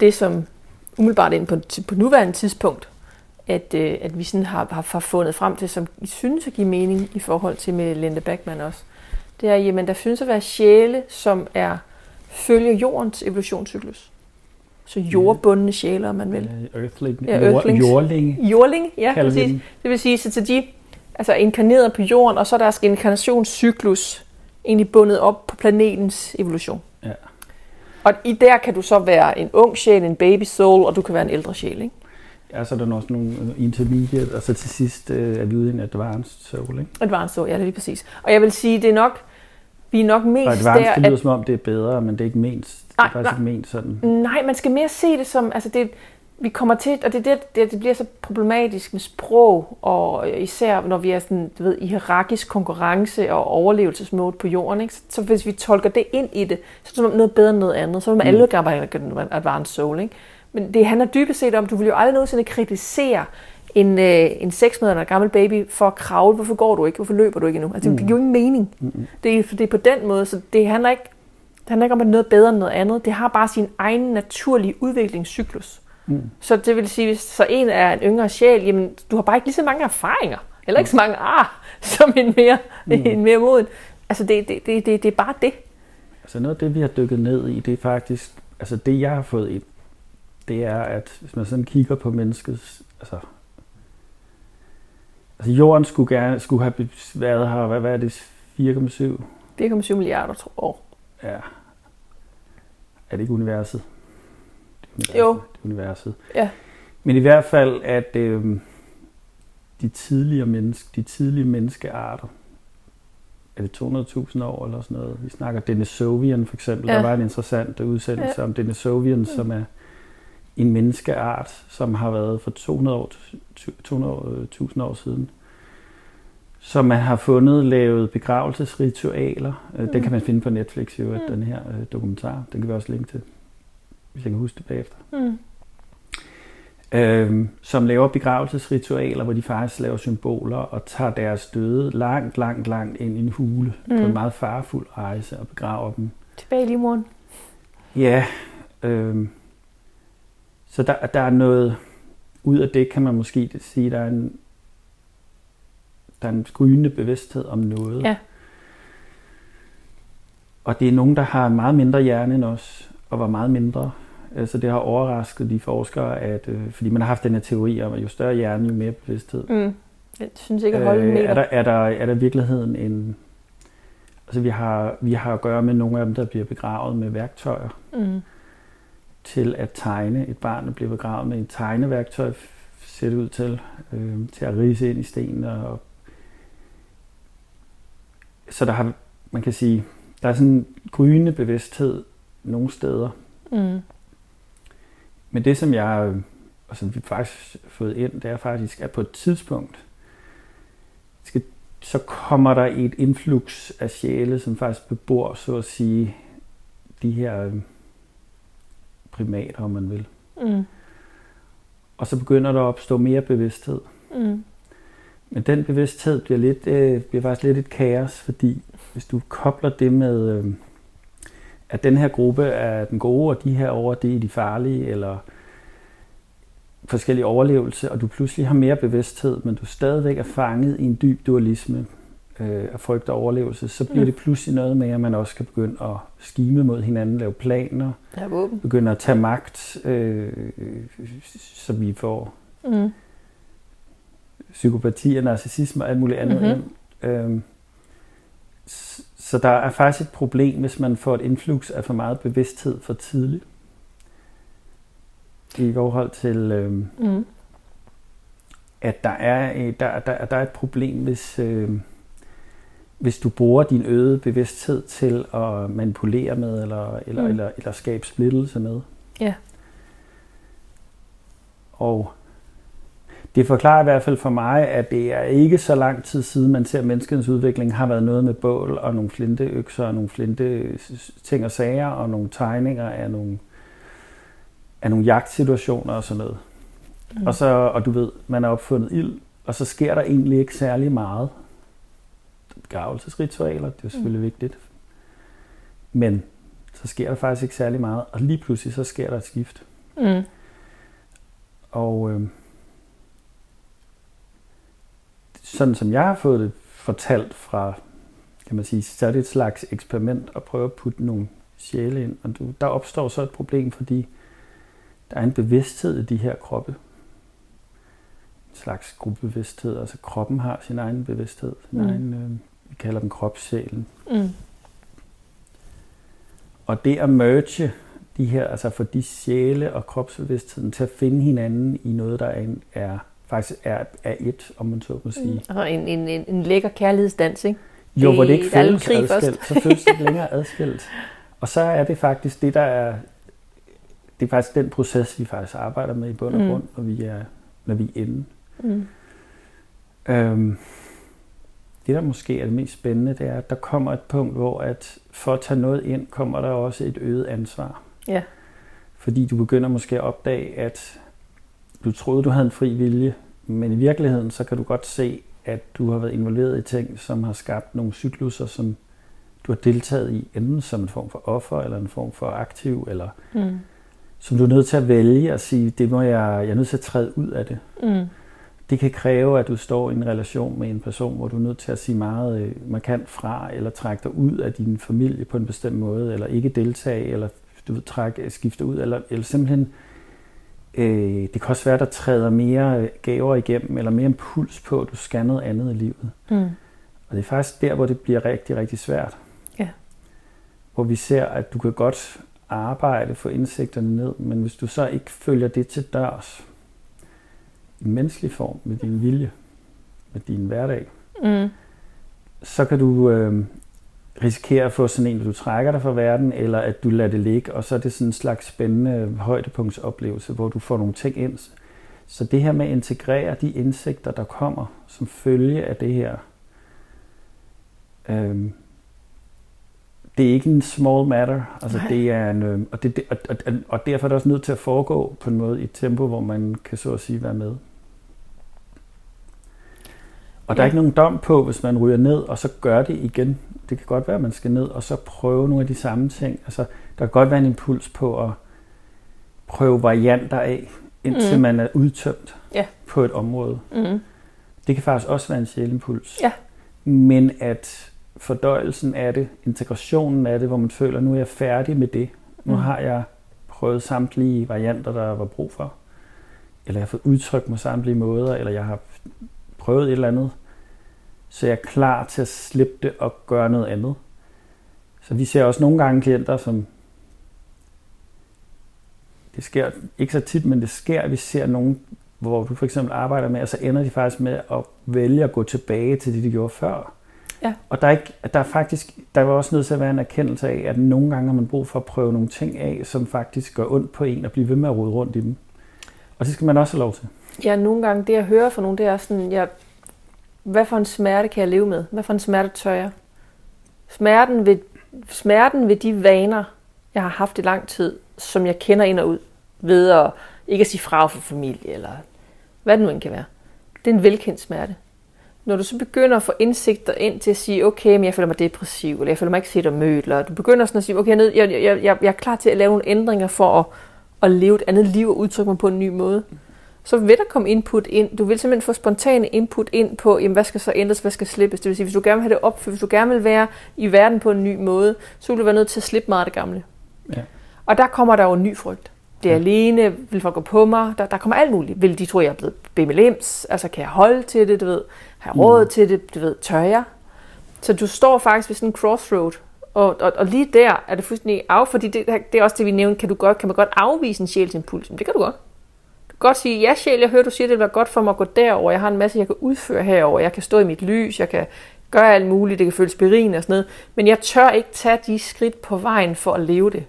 Det som umiddelbart ind på, på nuværende tidspunkt, at, øh, at vi sådan har, har, har fundet frem til, som I synes at give mening i forhold til med Linda Beckmann også, det er, jamen der synes at være sjæle, som er følger jordens evolutionscyklus. Så jordbundne sjæle, om man vil. Earthling. Ja, Jord, jordlinge. Jordlinge, ja, præcis. Det vil sige, så til de altså inkarneret på jorden, og så er deres inkarnationscyklus egentlig bundet op på planetens evolution. Ja. Og i der kan du så være en ung sjæl, en baby soul, og du kan være en ældre sjæl, ikke? Ja, så er der også nogle intermediate, og så til sidst øh, er vi ude i en advanced soul, ikke? Advanced soul, ja, det er lige præcis. Og jeg vil sige, det er nok, vi er nok mest og advanced, der... det lyder at... som om, det er bedre, men det er ikke ment, nej, det er faktisk nej, ikke ment sådan. Nej, man skal mere se det som, altså det, vi kommer til, og det, det, det, det bliver så problematisk med sprog, og især når vi er sådan, du ved, i hierarkisk konkurrence og overlevelsesmode på jorden, ikke? Så, så hvis vi tolker det ind i det, så er det noget bedre end noget andet. Så vil man mm. alle gøre advanced soul, ikke? Men det handler dybest set om, du vil jo aldrig nogensinde kritisere en, øh, en 6 måneder gammel baby for at kravle. Hvorfor går du ikke? Hvorfor løber du ikke endnu? Altså, mm. det giver jo ingen mening. Mm. Det, er, det er på den måde, så det handler ikke, det handler ikke om, at noget er bedre end noget andet. Det har bare sin egen naturlige udviklingscyklus. Mm. Så det vil sige, hvis så en er en yngre sjæl, jamen, du har bare ikke lige så mange erfaringer. Eller ikke så mange ar, som en mere, mm. en mere moden. Altså, det, det, det, det, det er bare det. Altså noget af det, vi har dykket ned i, det er faktisk, altså det, jeg har fået ind, det er, at hvis man sådan kigger på menneskets, altså, altså jorden skulle gerne, skulle have været her, hvad, hvad er det, 4,7? 4,7 milliarder år. Ja. Er det ikke universet? universet? Jo. Det universet. Ja. Men i hvert fald, at øh, de tidligere menneske, de tidlige menneskearter, er det 200.000 år eller sådan noget? Vi snakker Denisovian for eksempel. Ja. Der var en interessant udsendelse ja. om Denisovian, som er en menneskeart, som har været for 200 år, 200.000 år siden. Som man har fundet lavet begravelsesritualer. Øh, mm. Den kan man finde på Netflix, jo, mm. den her øh, dokumentar. Den kan vi også linke til, hvis jeg kan huske det bagefter. Mm. Øhm, som laver begravelsesritualer, hvor de faktisk laver symboler og tager deres døde langt, langt, langt ind i en hule mm. på en meget farfuld rejse og begraver dem. Tilbage i livmoderen. Ja, øhm, så der, der er noget, ud af det kan man måske sige, der er en, der er en skrygende bevidsthed om noget. Ja. Og det er nogen, der har meget mindre hjerne end os, og var meget mindre. Så det har overrasket de forskere, at, øh, fordi man har haft den her teori om, at jo større hjerne, jo mere bevidsthed. Mm. Jeg synes ikke at holde øh, er, der, er, der, er der virkeligheden en... Altså vi har, vi har at gøre med nogle af dem, der bliver begravet med værktøjer. Mm til at tegne. Et barn der bliver begravet med et tegneværktøj, ser det ud til, øh, til at rise ind i stenen. Og, så der har, man kan sige, der er sådan en gryende bevidsthed nogle steder. Mm. Men det, som jeg, og som vi faktisk har fået ind, det er faktisk, at på et tidspunkt, skal, så kommer der et influx af sjæle, som faktisk bebor, så at sige, de her primater, om man vil. Mm. Og så begynder der at opstå mere bevidsthed. Mm. Men den bevidsthed bliver, lidt, øh, bliver faktisk lidt et kaos, fordi hvis du kobler det med, øh, at den her gruppe er den gode, og de her over, det er de farlige, eller forskellige overlevelse, og du pludselig har mere bevidsthed, men du stadigvæk er fanget i en dyb dualisme, øh, af frygt og overlevelse, så bliver mm. det pludselig noget med, at man også kan begynde at skime mod hinanden, lave planer, ja, begynde at tage magt, øh, så vi får mm. psykopati og narcissisme og alt muligt andet mm-hmm. ind. Øh, så der er faktisk et problem, hvis man får et influx af for meget bevidsthed for tidligt. I forhold til, øh, mm. at der er, der, der, der er et problem, hvis, øh, hvis du bruger din øgede bevidsthed til at manipulere med, eller, eller, mm. eller, eller skabe splittelse med. Ja. Og det forklarer i hvert fald for mig, at det er ikke så lang tid siden, man ser, at menneskets udvikling har været noget med bål og nogle flinteøkser og nogle flinte ting og sager og nogle tegninger af nogle, af nogle jagtsituationer og sådan noget. Mm. Og, så, og du ved, man har opfundet ild, og så sker der egentlig ikke særlig meget. Gravelsesritualer, det er selvfølgelig mm. vigtigt. Men så sker der faktisk ikke særlig meget, og lige pludselig så sker der et skift. Mm. Og øh, sådan som jeg har fået det fortalt fra, kan man sige, så er det et slags eksperiment at prøve at putte nogle sjæle ind. Og du, der opstår så et problem, fordi der er en bevidsthed i de her kroppe. En slags gruppebevidsthed. Altså kroppen har sin egen bevidsthed. Sin mm. egen, øh, vi kalder den kropssjælen. Mm. Og det at merge de her, altså for de sjæle og kropsbevidstheden til at finde hinanden i noget, der er, en, er faktisk er, er et, om man så må sige. Mm. Og en, en, en, en lækker kærlighedsdans, ikke? Jo, hvor det ikke føles adskilt, så føles det ikke længere adskilt. Og så er det faktisk det, der er, det er faktisk den proces, vi faktisk arbejder med i bund og mm. grund, mm. når vi er, når vi er inde. Mm. Øhm, det, der måske er det mest spændende, det er, at der kommer et punkt, hvor at for at tage noget ind, kommer der også et øget ansvar. Ja. Fordi du begynder måske at opdage, at du troede, du havde en fri vilje, men i virkeligheden, så kan du godt se, at du har været involveret i ting, som har skabt nogle cykluser, som du har deltaget i, enten som en form for offer, eller en form for aktiv, eller mm. som du er nødt til at vælge og sige, det må jeg, jeg er nødt til at træde ud af det. Mm. Det kan kræve, at du står i en relation med en person, hvor du er nødt til at sige meget øh, markant fra, eller trække dig ud af din familie på en bestemt måde, eller ikke deltage, eller du vil trække, skifte ud, eller, eller simpelthen Øh, det kan også være, at der træder mere gaver igennem, eller mere impuls på, at du skal noget andet i livet. Mm. Og det er faktisk der, hvor det bliver rigtig, rigtig svært. Ja. Hvor vi ser, at du kan godt arbejde for indsigterne ned, men hvis du så ikke følger det til dørs, i menneskelig form, med din vilje, med din hverdag, mm. så kan du øh, risikerer at få sådan en, at du trækker dig fra verden, eller at du lader det ligge, og så er det sådan en slags spændende højdepunktsoplevelse, hvor du får nogle ting ind. Så det her med at integrere de indsigter, der kommer som følge af det her, øhm, det er ikke en small matter, altså Nej. det er en, øhm, og, det, og, og, og derfor er det også nødt til at foregå på en måde i et tempo, hvor man kan så at sige være med. Og der ja. er ikke nogen dom på, hvis man ryger ned, og så gør det igen. Det kan godt være, at man skal ned og så prøve nogle af de samme ting. Altså, der kan godt være en impuls på at prøve varianter af, indtil mm. man er udtømt ja. på et område. Mm. Det kan faktisk også være en sjælimpuls. Ja. Men at fordøjelsen af det, integrationen af det, hvor man føler, nu er jeg færdig med det. Nu mm. har jeg prøvet samtlige varianter, der var brug for. Eller jeg har fået udtrykt mig samtlige måder, eller jeg har prøvet et eller andet så jeg er klar til at slippe det og gøre noget andet. Så vi ser også nogle gange klienter, som det sker ikke så tit, men det sker, at vi ser nogen, hvor du for eksempel arbejder med, og så ender de faktisk med at vælge at gå tilbage til det, de gjorde før. Ja. Og der er, ikke, der er faktisk, der var også nødt til at være en erkendelse af, at nogle gange har man brug for at prøve nogle ting af, som faktisk gør ondt på en, og blive ved med at rode rundt i dem. Og det skal man også have lov til. Ja, nogle gange det jeg hører fra nogen, det er sådan, jeg hvad for en smerte kan jeg leve med? Hvad for en smerte tør jeg? Smerten ved, smerten ved de vaner, jeg har haft i lang tid, som jeg kender ind og ud, ved at ikke at sige fra for familie, eller hvad det nu end kan være. Det er en velkendt smerte. Når du så begynder at få indsigter ind til at sige, okay, men jeg føler mig depressiv, eller jeg føler mig ikke set og mødt, eller du begynder sådan at sige, okay, jeg, jeg, jeg, jeg er klar til at lave nogle ændringer for at, at leve et andet liv og udtrykke mig på en ny måde så vil der komme input ind. Du vil simpelthen få spontane input ind på, jamen, hvad skal så ændres, hvad skal slippes. Det vil sige, hvis du gerne vil have det op, hvis du gerne vil være i verden på en ny måde, så vil du være nødt til at slippe meget af det gamle. Ja. Og der kommer der jo en ny frygt. Det er ja. alene, vil folk gå på mig, der, der kommer alt muligt. Vil de tro, jeg er blevet BMLM's, altså kan jeg holde til det, du ved, have råd mm. til det, du ved, tør jeg? Så du står faktisk ved sådan en crossroad, og, og, og lige der er det fuldstændig af, fordi det, det er også det, vi nævnte, kan, du godt, kan man godt afvise en sjælsimpuls? Men det kan du godt. Godt sige, ja sjæl, jeg hører, du siger, det vil være godt for mig at gå derover. Jeg har en masse, jeg kan udføre herover. Jeg kan stå i mit lys, jeg kan gøre alt muligt, det kan føles berigende og sådan noget. Men jeg tør ikke tage de skridt på vejen for at leve det.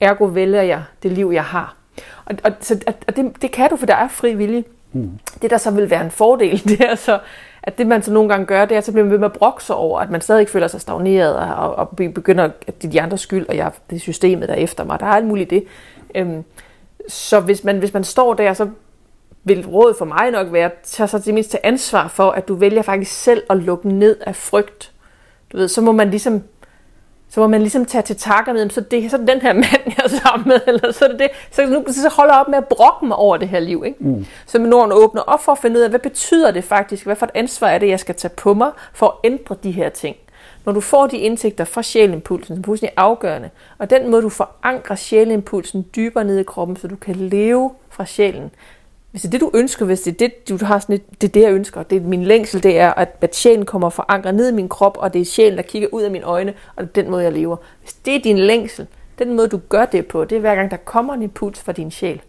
Ergo vælger jeg det liv, jeg har. Og, og, så, og det, det kan du, for der er fri vilje. Mm. Det, der så vil være en fordel, det er så, at det man så nogle gange gør, det er, at så bliver man ved med at brokke sig over, at man stadig føler sig stagneret, og, og begynder, at det er de andres skyld, og jeg, det er systemet, der er efter mig. Der er alt muligt det. Øhm, så hvis man, hvis man står der, så vil rådet for mig nok være, at tage sig til mindst til ansvar for, at du vælger faktisk selv at lukke ned af frygt. Du ved, så må man ligesom så må man ligesom tage til takke med, så, det, så er den her mand, jeg er sammen med, eller så er det det. Så, nu, så holder jeg op med at brokke mig over det her liv. Ikke? Mm. Så når man åbner op for at finde ud af, hvad betyder det faktisk? Hvad for et ansvar er det, jeg skal tage på mig for at ændre de her ting? Når du får de indsigter fra sjælimpulsen, som er fuldstændig afgørende, og den måde, du forankrer sjælimpulsen dybere ned i kroppen, så du kan leve fra sjælen, hvis det er det, du ønsker, hvis det er det, du har sådan et, det er det, jeg ønsker, det er min længsel, det er, at, at sjælen kommer forankret ned i min krop, og det er sjælen, der kigger ud af mine øjne, og det er den måde, jeg lever. Hvis det er din længsel, den måde, du gør det på, det er hver gang, der kommer en impuls fra din sjæl,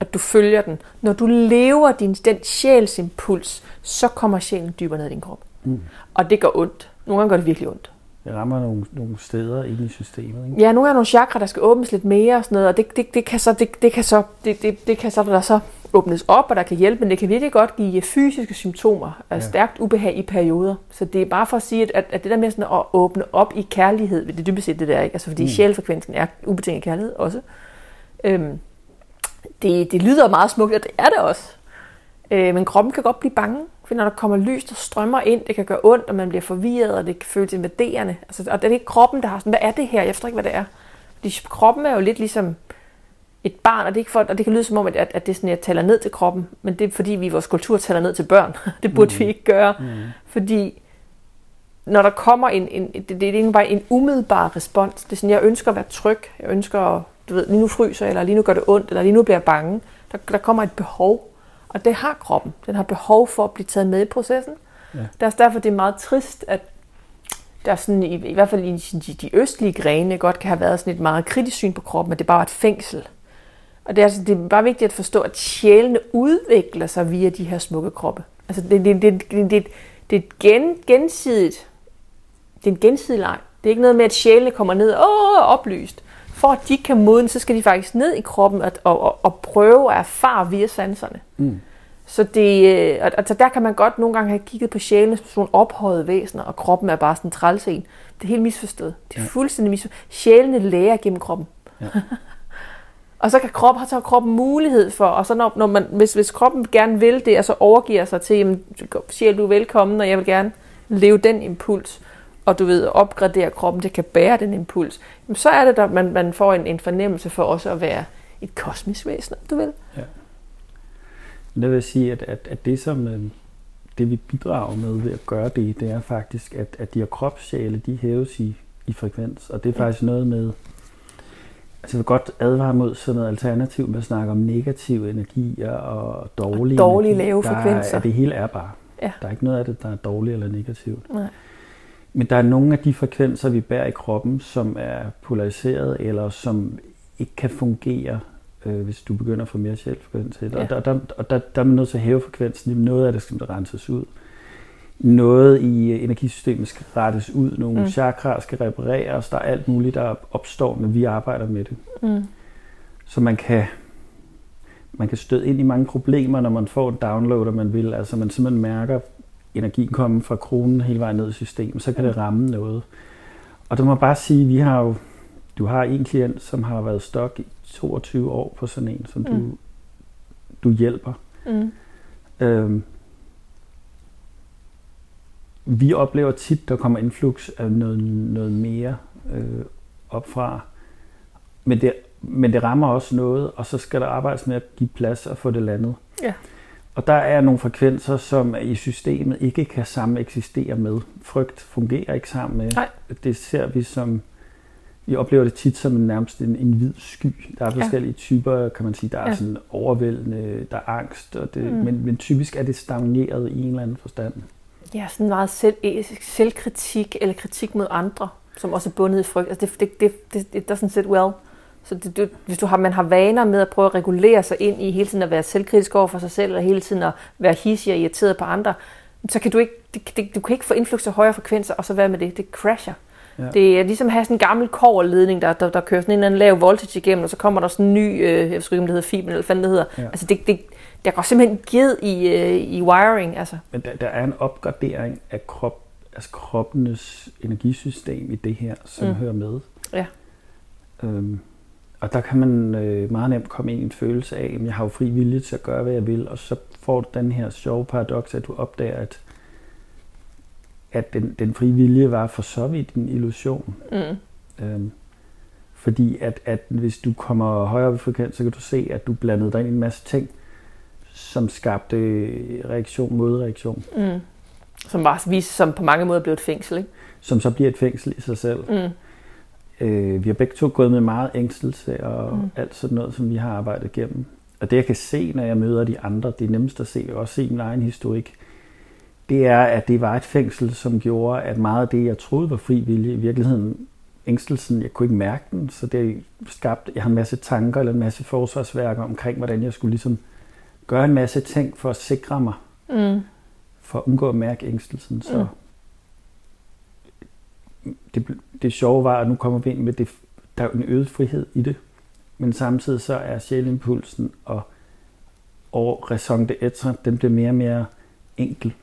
at du følger den. Når du lever din, den sjælsimpuls, så kommer sjælen dybere ned i din krop. Mm. Og det gør ondt. Nogle gange gør det virkelig ondt. Det rammer nogle, nogle steder inde i systemet, ikke? Ja, nogle gange nogle chakra, der skal åbnes lidt mere og sådan noget, og det, det, det kan så, det, det kan så, det, det, det kan så, der så åbnes op, og der kan hjælpe, men det kan virkelig godt give fysiske symptomer af ja. stærkt ubehag i perioder. Så det er bare for at sige, at, at det der med sådan at åbne op i kærlighed, det er dybest set det der, ikke? Altså fordi mm. sjælfrekvensen er ubetinget kærlighed også. Øhm, det, det lyder meget smukt, og det er det også. Øh, men kroppen kan godt blive bange, når der kommer lys, der strømmer ind, det kan gøre ondt, og man bliver forvirret, og det kan føles invaderende. Altså, og det er ikke kroppen, der har sådan, hvad er det her? Jeg forstår ikke, hvad det er. Fordi kroppen er jo lidt ligesom et barn, og det, er ikke for, og det kan lyde som om, at, at det er sådan, at jeg taler ned til kroppen, men det er fordi, vi i vores kultur taler ned til børn. det burde mm. vi ikke gøre, mm. fordi når der kommer en, en det, det er ikke bare en umiddelbar respons. Det er sådan, jeg ønsker at være tryg, jeg ønsker, du ved, lige nu fryser eller lige nu gør det ondt, eller lige nu bliver jeg bange. Der, der kommer et behov, og det har kroppen. Den har behov for at blive taget med i processen. Ja. Det er derfor, det er meget trist, at der sådan, i, i hvert fald i de, de østlige grene godt kan have været sådan et meget kritisk syn på kroppen, at det bare var et fængsel. Og det er, altså, det er bare vigtigt at forstå, at sjælene udvikler sig via de her smukke kroppe. Altså det, det, det, det, det, det er et gen, gensidigt, det er en gensidig leg. Det er ikke noget med, at sjælene kommer ned og er oplyst. For at de kan modne, så skal de faktisk ned i kroppen og, og, og prøve at erfare via sanserne. Mm. Så det, altså der kan man godt nogle gange have kigget på sjælene som sådan ophøjet væsener, og kroppen er bare sådan en trælsen. Det er helt misforstået. Det er ja. fuldstændig misforstået. Sjælene lærer gennem kroppen. Ja. Og så kan krop, har så kroppen mulighed for, og så når, når man, hvis, hvis kroppen gerne vil det, og så overgiver sig til, jamen, siger du er velkommen, og jeg vil gerne leve den impuls, og du ved, opgradere kroppen, det kan bære den impuls, jamen, så er det, at man, man får en, en fornemmelse for også at være et kosmisk væsen, du vil. Ja. Det vil sige, at, at, at det som øh, det vi bidrager med ved at gøre det, det er faktisk, at, at de her kropssjæle, de hæves i, i frekvens, og det er faktisk noget med, Altså, jeg vil godt advare mod sådan noget alternativ med at snakke om negative energier og dårlige og dårlige energi. lave frekvenser. Der, det hele er bare. Ja. Der er ikke noget af det, der er dårligt eller negativt. Nej. Men der er nogle af de frekvenser, vi bærer i kroppen, som er polariseret, eller som ikke kan fungere, øh, hvis du begynder at få mere sjælfrekvens. Ja. Og, der, der, og der, der er man nødt til at hæve frekvensen. Noget af det skal renses ud noget i energisystemet skal rettes ud, nogle mm. chakraer skal repareres, der er alt muligt, der opstår, når vi arbejder med det. Mm. Så man kan, man kan støde ind i mange problemer, når man får en download, og man vil, altså man simpelthen mærker energien komme fra kronen hele vejen ned i systemet, så kan det mm. ramme noget. Og det må bare sige, vi har jo, du har en klient, som har været stok i 22 år på sådan en, som mm. du, du hjælper. Mm. Øhm, vi oplever tit, der kommer influx af noget, noget mere øh, opfra. Men det, men det rammer også noget, og så skal der arbejdes med at give plads og få det landet. Ja. Og der er nogle frekvenser, som i systemet ikke kan sammen eksistere med. Frygt fungerer ikke sammen med. Nej. Det ser vi som, vi oplever det tit som en, nærmest en, en hvid sky. Der er forskellige ja. typer, kan man sige. Der er ja. sådan overvældende, der er angst, og det, mm. men, men typisk er det stagneret i en eller anden forstand. Ja, sådan meget selv, selvkritik eller kritik mod andre, som også er bundet i frygt. Altså det, det, det, det, it doesn't sit well. Så det, det, hvis du har, man har vaner med at prøve at regulere sig ind i hele tiden at være selvkritisk over for sig selv, eller hele tiden at være hissig og irriteret på andre, så kan du ikke, det, det, du kan ikke få indflux til højere frekvenser, og så være med det. Det crasher. Ja. Det er ligesom at have sådan en gammel koverledning, der, der, der kører sådan en eller anden lav voltage igennem, og så kommer der sådan en ny, øh, jeg ved ikke, om det hedder fiber, eller hvad det hedder. Ja. Altså det, det, der går simpelthen ged i, øh, i wiring. Altså. Men der, der er en opgradering af krop, altså kroppenes energisystem i det her, som mm. hører med. Ja. Øhm, og der kan man øh, meget nemt komme ind i en følelse af, at jeg har jo fri vilje til at gøre, hvad jeg vil, og så får du den her sjove paradoks, at du opdager, at, at den, den frie vilje var for så vidt en illusion. Mm. Øhm, fordi at, at hvis du kommer højere op i frekvens, så kan du se, at du blandede dig ind i en masse ting, som skabte reaktion mod reaktion. Mm. Som var vist som på mange måder blev et fængsel, ikke? Som så bliver et fængsel i sig selv. Mm. Øh, vi har begge to gået med meget ængstelse og mm. alt sådan noget, som vi har arbejdet igennem. Og det jeg kan se, når jeg møder de andre, det er nemmest at se, og også se min egen historik, det er, at det var et fængsel, som gjorde, at meget af det, jeg troede var fri vilje, i virkeligheden ængstelsen, jeg kunne ikke mærke den, så det skabte, jeg har en masse tanker eller en masse forsvarsværker omkring, hvordan jeg skulle ligesom gøre en masse ting for at sikre mig, mm. for at undgå at mærke ængstelsen. Så mm. Det, det sjove var, at nu kommer vi ind med det, der er en øget frihed i det, men samtidig så er sjælimpulsen og, og raison de etre, den bliver mere og mere enkel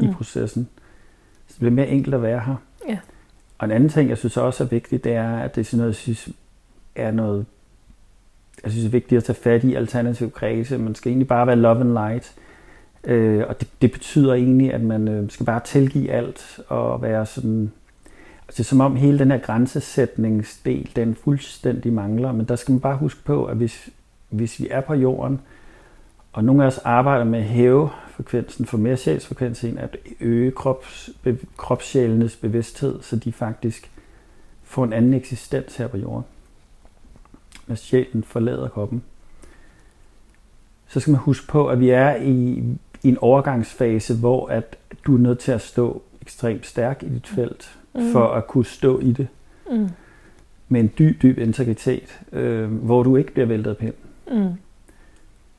mm. i processen. Så det bliver mere enkelt at være her. Ja. Og en anden ting, jeg synes også er vigtigt, det er, at det er sådan noget, jeg synes er noget, jeg synes er vigtigt at tage fat i alternativ kredse. Man skal egentlig bare være love and light. Øh, og det, det betyder egentlig, at man øh, skal bare tilgive alt og være sådan... Altså, det er som om hele den her grænsesætningsdel, den fuldstændig mangler. Men der skal man bare huske på, at hvis, hvis vi er på jorden, og nogle af os arbejder med at hæve frekvensen for mere sjælsfrekvensen, at øge krops, be, kropssjælenes bevidsthed, så de faktisk får en anden eksistens her på jorden. Når sjælen forlader kroppen. Så skal man huske på, at vi er i, i en overgangsfase, hvor at du er nødt til at stå ekstremt stærk i dit felt, mm. for at kunne stå i det. Mm. Med en dyb, dyb integritet, øh, hvor du ikke bliver væltet af pind. Mm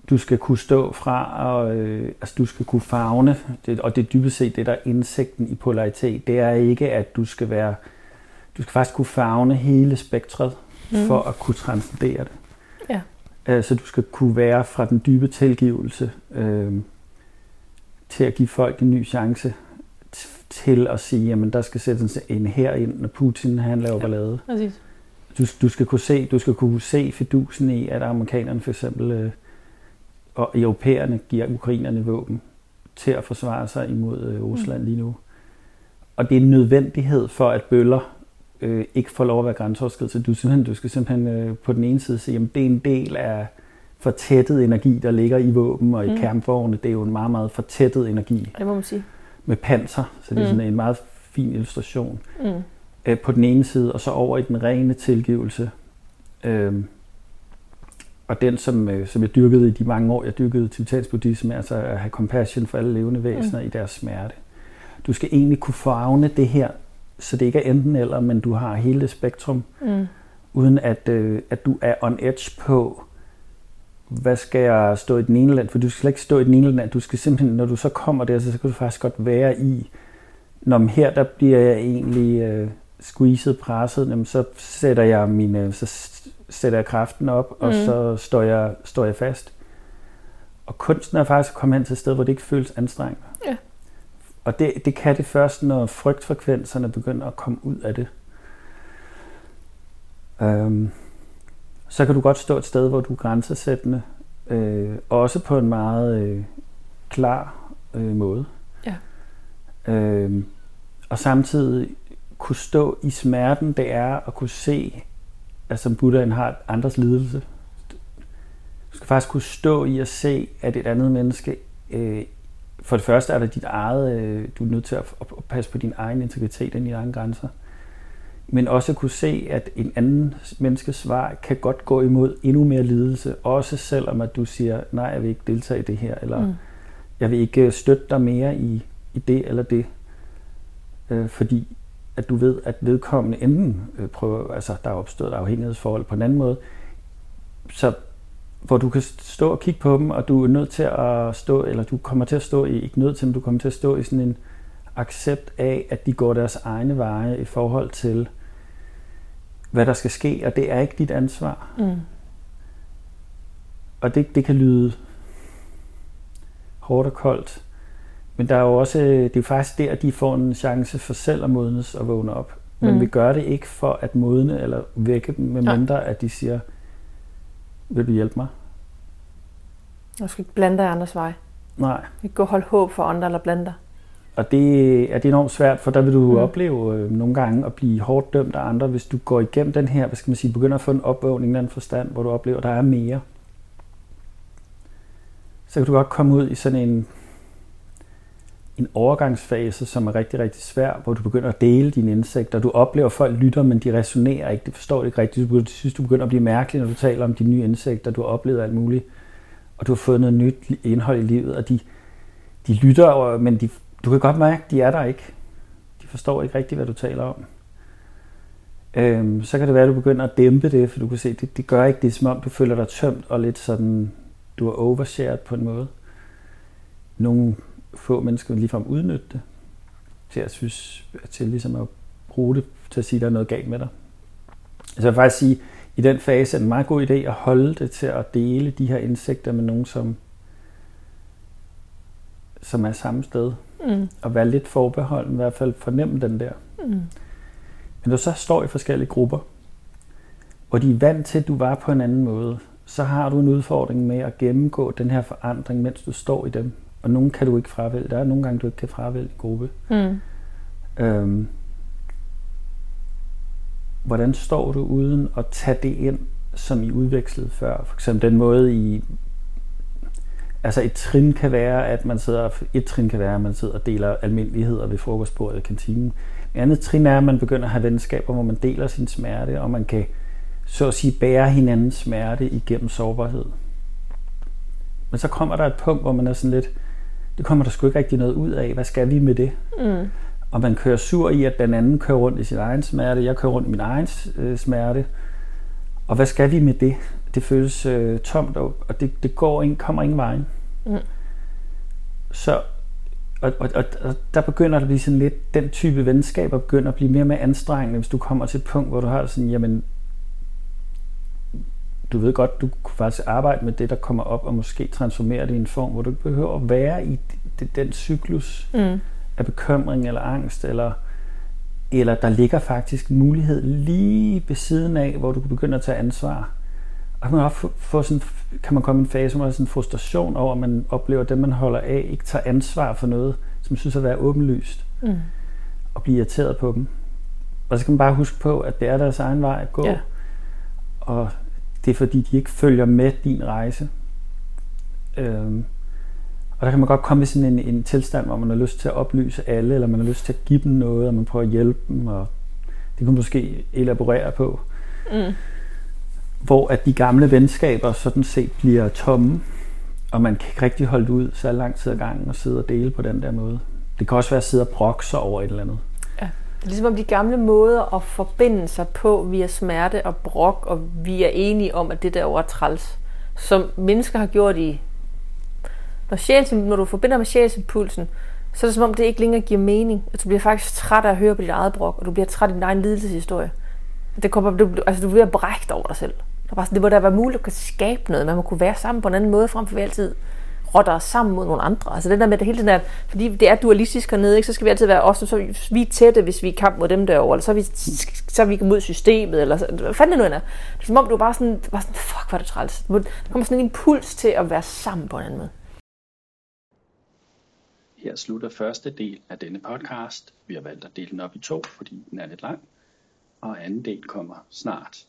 du skal kunne stå fra, og øh, altså du skal kunne fagne, det, og det er dybest set det, der er indsigten i polaritet. Det er ikke, at du skal være, du skal faktisk kunne fagne hele spektret, mm. for at kunne transcendere det. Ja. Altså du skal kunne være fra den dybe tilgivelse øh, til at give folk en ny chance til at sige, jamen der skal sættes en her ind, når Putin han laver ja, ballade. Præcis. Du, du skal kunne se, du skal kunne se fidusen i, at amerikanerne for eksempel øh, og europæerne giver ukrainerne våben til at forsvare sig imod øh, Rusland mm. lige nu. Og det er en nødvendighed for, at bøller øh, ikke får lov at være grænseoverskridende. Du, simpelthen, du skal simpelthen øh, på den ene side sige, at det er en del af fortættet energi, der ligger i våben og i mm. kernforerne. Det er jo en meget, meget fortættet energi. Det må man sige. Med panser, så det er mm. sådan en meget fin illustration. Mm. Øh, på den ene side, og så over i den rene tilgivelse. Øh, og den, som, øh, som jeg dyrkede i de mange år, jeg dyrkede tibetansk buddhisme, altså at have compassion for alle levende væsener mm. i deres smerte. Du skal egentlig kunne farve det her, så det ikke er enten eller, men du har hele det spektrum, mm. uden at, øh, at du er on edge på, hvad skal jeg stå i den ene land, for du skal slet ikke stå i den ene land, du skal simpelthen, når du så kommer der, så, så kan du faktisk godt være i, når her der bliver jeg egentlig øh, squeezed, presset, jamen, så sætter jeg mine, så sætter jeg kraften op, og mm. så står jeg, står jeg fast. Og kunsten er faktisk at komme hen til et sted, hvor det ikke føles anstrengende. Ja. Og det, det kan det først, når frygtfrekvenserne begynder at komme ud af det. Øhm, så kan du godt stå et sted, hvor du er grænsesættende, øh, også på en meget øh, klar øh, måde. Ja. Øhm, og samtidig kunne stå i smerten, det er at kunne se, at som Buddhaen har andres lidelse. Du skal faktisk kunne stå i at se, at et andet menneske, øh, for det første er det dit eget, øh, du er nødt til at, at passe på din egen integritet og dine egne grænser, men også kunne se, at en anden menneskes svar kan godt gå imod endnu mere lidelse, også selvom at du siger, nej, jeg vil ikke deltage i det her, eller mm. jeg vil ikke støtte dig mere i, i det eller det. Øh, fordi at du ved, at vedkommende enten øh, prøver, altså der er opstået afhængighedsforhold på en anden måde, så hvor du kan stå og kigge på dem, og du er nødt til at stå, eller du kommer til at stå i, ikke nødt til, men du kommer til at stå i sådan en accept af, at de går deres egne veje i forhold til, hvad der skal ske, og det er ikke dit ansvar. Mm. Og det, det kan lyde hårdt og koldt, men der er jo også, det er faktisk der, de får en chance for selv at modnes og vågne op. Men mm. vi gør det ikke for at modne eller vække dem, medmindre ja. at de siger, vil du hjælpe mig? Du skal ikke blande dig andres vej. Nej. Ikke gå og holde håb for andre eller blande dig. Og det er det enormt svært, for der vil du mm. opleve øh, nogle gange at blive hårdt dømt af andre, hvis du går igennem den her, hvad skal man sige, begynder at få en opvågning i den forstand, hvor du oplever, at der er mere. Så kan du godt komme ud i sådan en, en overgangsfase, som er rigtig, rigtig svær, hvor du begynder at dele dine indsigter. Du oplever, at folk lytter, men de resonerer ikke. Det forstår ikke rigtigt. Du synes, du begynder at blive mærkelig, når du taler om de nye indsigter. Du har oplevet alt muligt, og du har fået noget nyt indhold i livet, og de, de lytter, men de, du kan godt mærke, at de er der ikke. De forstår ikke rigtigt, hvad du taler om. Øhm, så kan det være, at du begynder at dæmpe det, for du kan se, at det, det gør ikke det, som om du føler dig tømt og lidt sådan, du er overshared på en måde. Nogle få mennesker vil ligefrem udnytte det til at synes, til ligesom at bruge det til at sige, at der er noget galt med dig. Så jeg vil faktisk sige, i den fase er det en meget god idé at holde det til at dele de her indsigter med nogen, som, som er samme sted. Mm. Og være lidt forbeholden, i hvert fald fornemme den der. Mm. Men du så står i forskellige grupper, hvor de er vant til, at du var på en anden måde, så har du en udfordring med at gennemgå den her forandring, mens du står i dem. Og nogle kan du ikke fravælge. Der er nogle gange, du ikke kan fravælge en gruppe. Mm. Øhm, hvordan står du uden at tage det ind, som I udvekslede før? For eksempel den måde, I Altså et trin kan være, at man sidder, et trin kan være, at man sidder og deler almindeligheder ved frokostbordet i kantinen. Et andet trin er, at man begynder at have venskaber, hvor man deler sin smerte, og man kan så at sige bære hinandens smerte igennem sårbarhed. Men så kommer der et punkt, hvor man er sådan lidt, det kommer der sgu ikke rigtig noget ud af. Hvad skal vi med det? Mm. Og man kører sur i, at den anden kører rundt i sin egen smerte, jeg kører rundt i min egen øh, smerte. Og hvad skal vi med det? Det føles øh, tomt, og det, det går ikke, kommer ingen vej. Mm. Så og, og, og, og der begynder det at blive sådan lidt, den type venskaber begynder at blive mere og mere anstrengende, hvis du kommer til et punkt, hvor du har sådan, jamen, du ved godt, du kunne faktisk arbejde med det, der kommer op, og måske transformere det i en form, hvor du ikke behøver at være i den cyklus mm. af bekymring eller angst, eller, eller der ligger faktisk mulighed lige ved siden af, hvor du kan begynde at tage ansvar. Og kan man, også få sådan, kan man komme i en fase, hvor man sådan en frustration over, at man oplever, at det, man holder af, ikke tager ansvar for noget, som synes at være åbenlyst, mm. og blive irriteret på dem. Og så kan man bare huske på, at det er deres egen vej at gå. Ja. Og det er fordi, de ikke følger med din rejse. Øhm, og der kan man godt komme i sådan en, en tilstand, hvor man har lyst til at oplyse alle, eller man har lyst til at give dem noget, og man prøver at hjælpe dem, og det kan man måske elaborere på. Mm. Hvor at de gamle venskaber sådan set bliver tomme, og man kan ikke rigtig holde ud så lang tid ad gangen og sidde og dele på den der måde. Det kan også være at sidde og brokse over et eller andet. Ja. Det er ligesom om de gamle måder at forbinde sig på via smerte og brok, og vi er enige om, at det der er træls, som mennesker har gjort i... Når, sjæls, når du forbinder med sjælsimpulsen, så er det som om, det ikke længere giver mening. At du bliver faktisk træt af at høre på dit eget brok, og du bliver træt af din egen lidelseshistorie. Det kommer, du, altså, du bliver brægt over dig selv. Der var, det må da være muligt at kunne skabe noget. Man må kunne være sammen på en anden måde, frem for vi altid rotter os sammen mod nogle andre. Altså det der med det hele tiden der, fordi det er dualistisk hernede, ikke, så skal vi altid være os, så vi er tætte, hvis vi er i kamp mod dem derovre, eller så er vi, så er vi mod systemet, eller så, hvad fanden det nu er. Det er som om du bare sådan, bare sådan, fuck, hvor er det træls. Der kommer sådan en impuls til at være sammen på en anden måde. Her slutter første del af denne podcast. Vi har valgt at dele den op i to, fordi den er lidt lang. Og anden del kommer snart.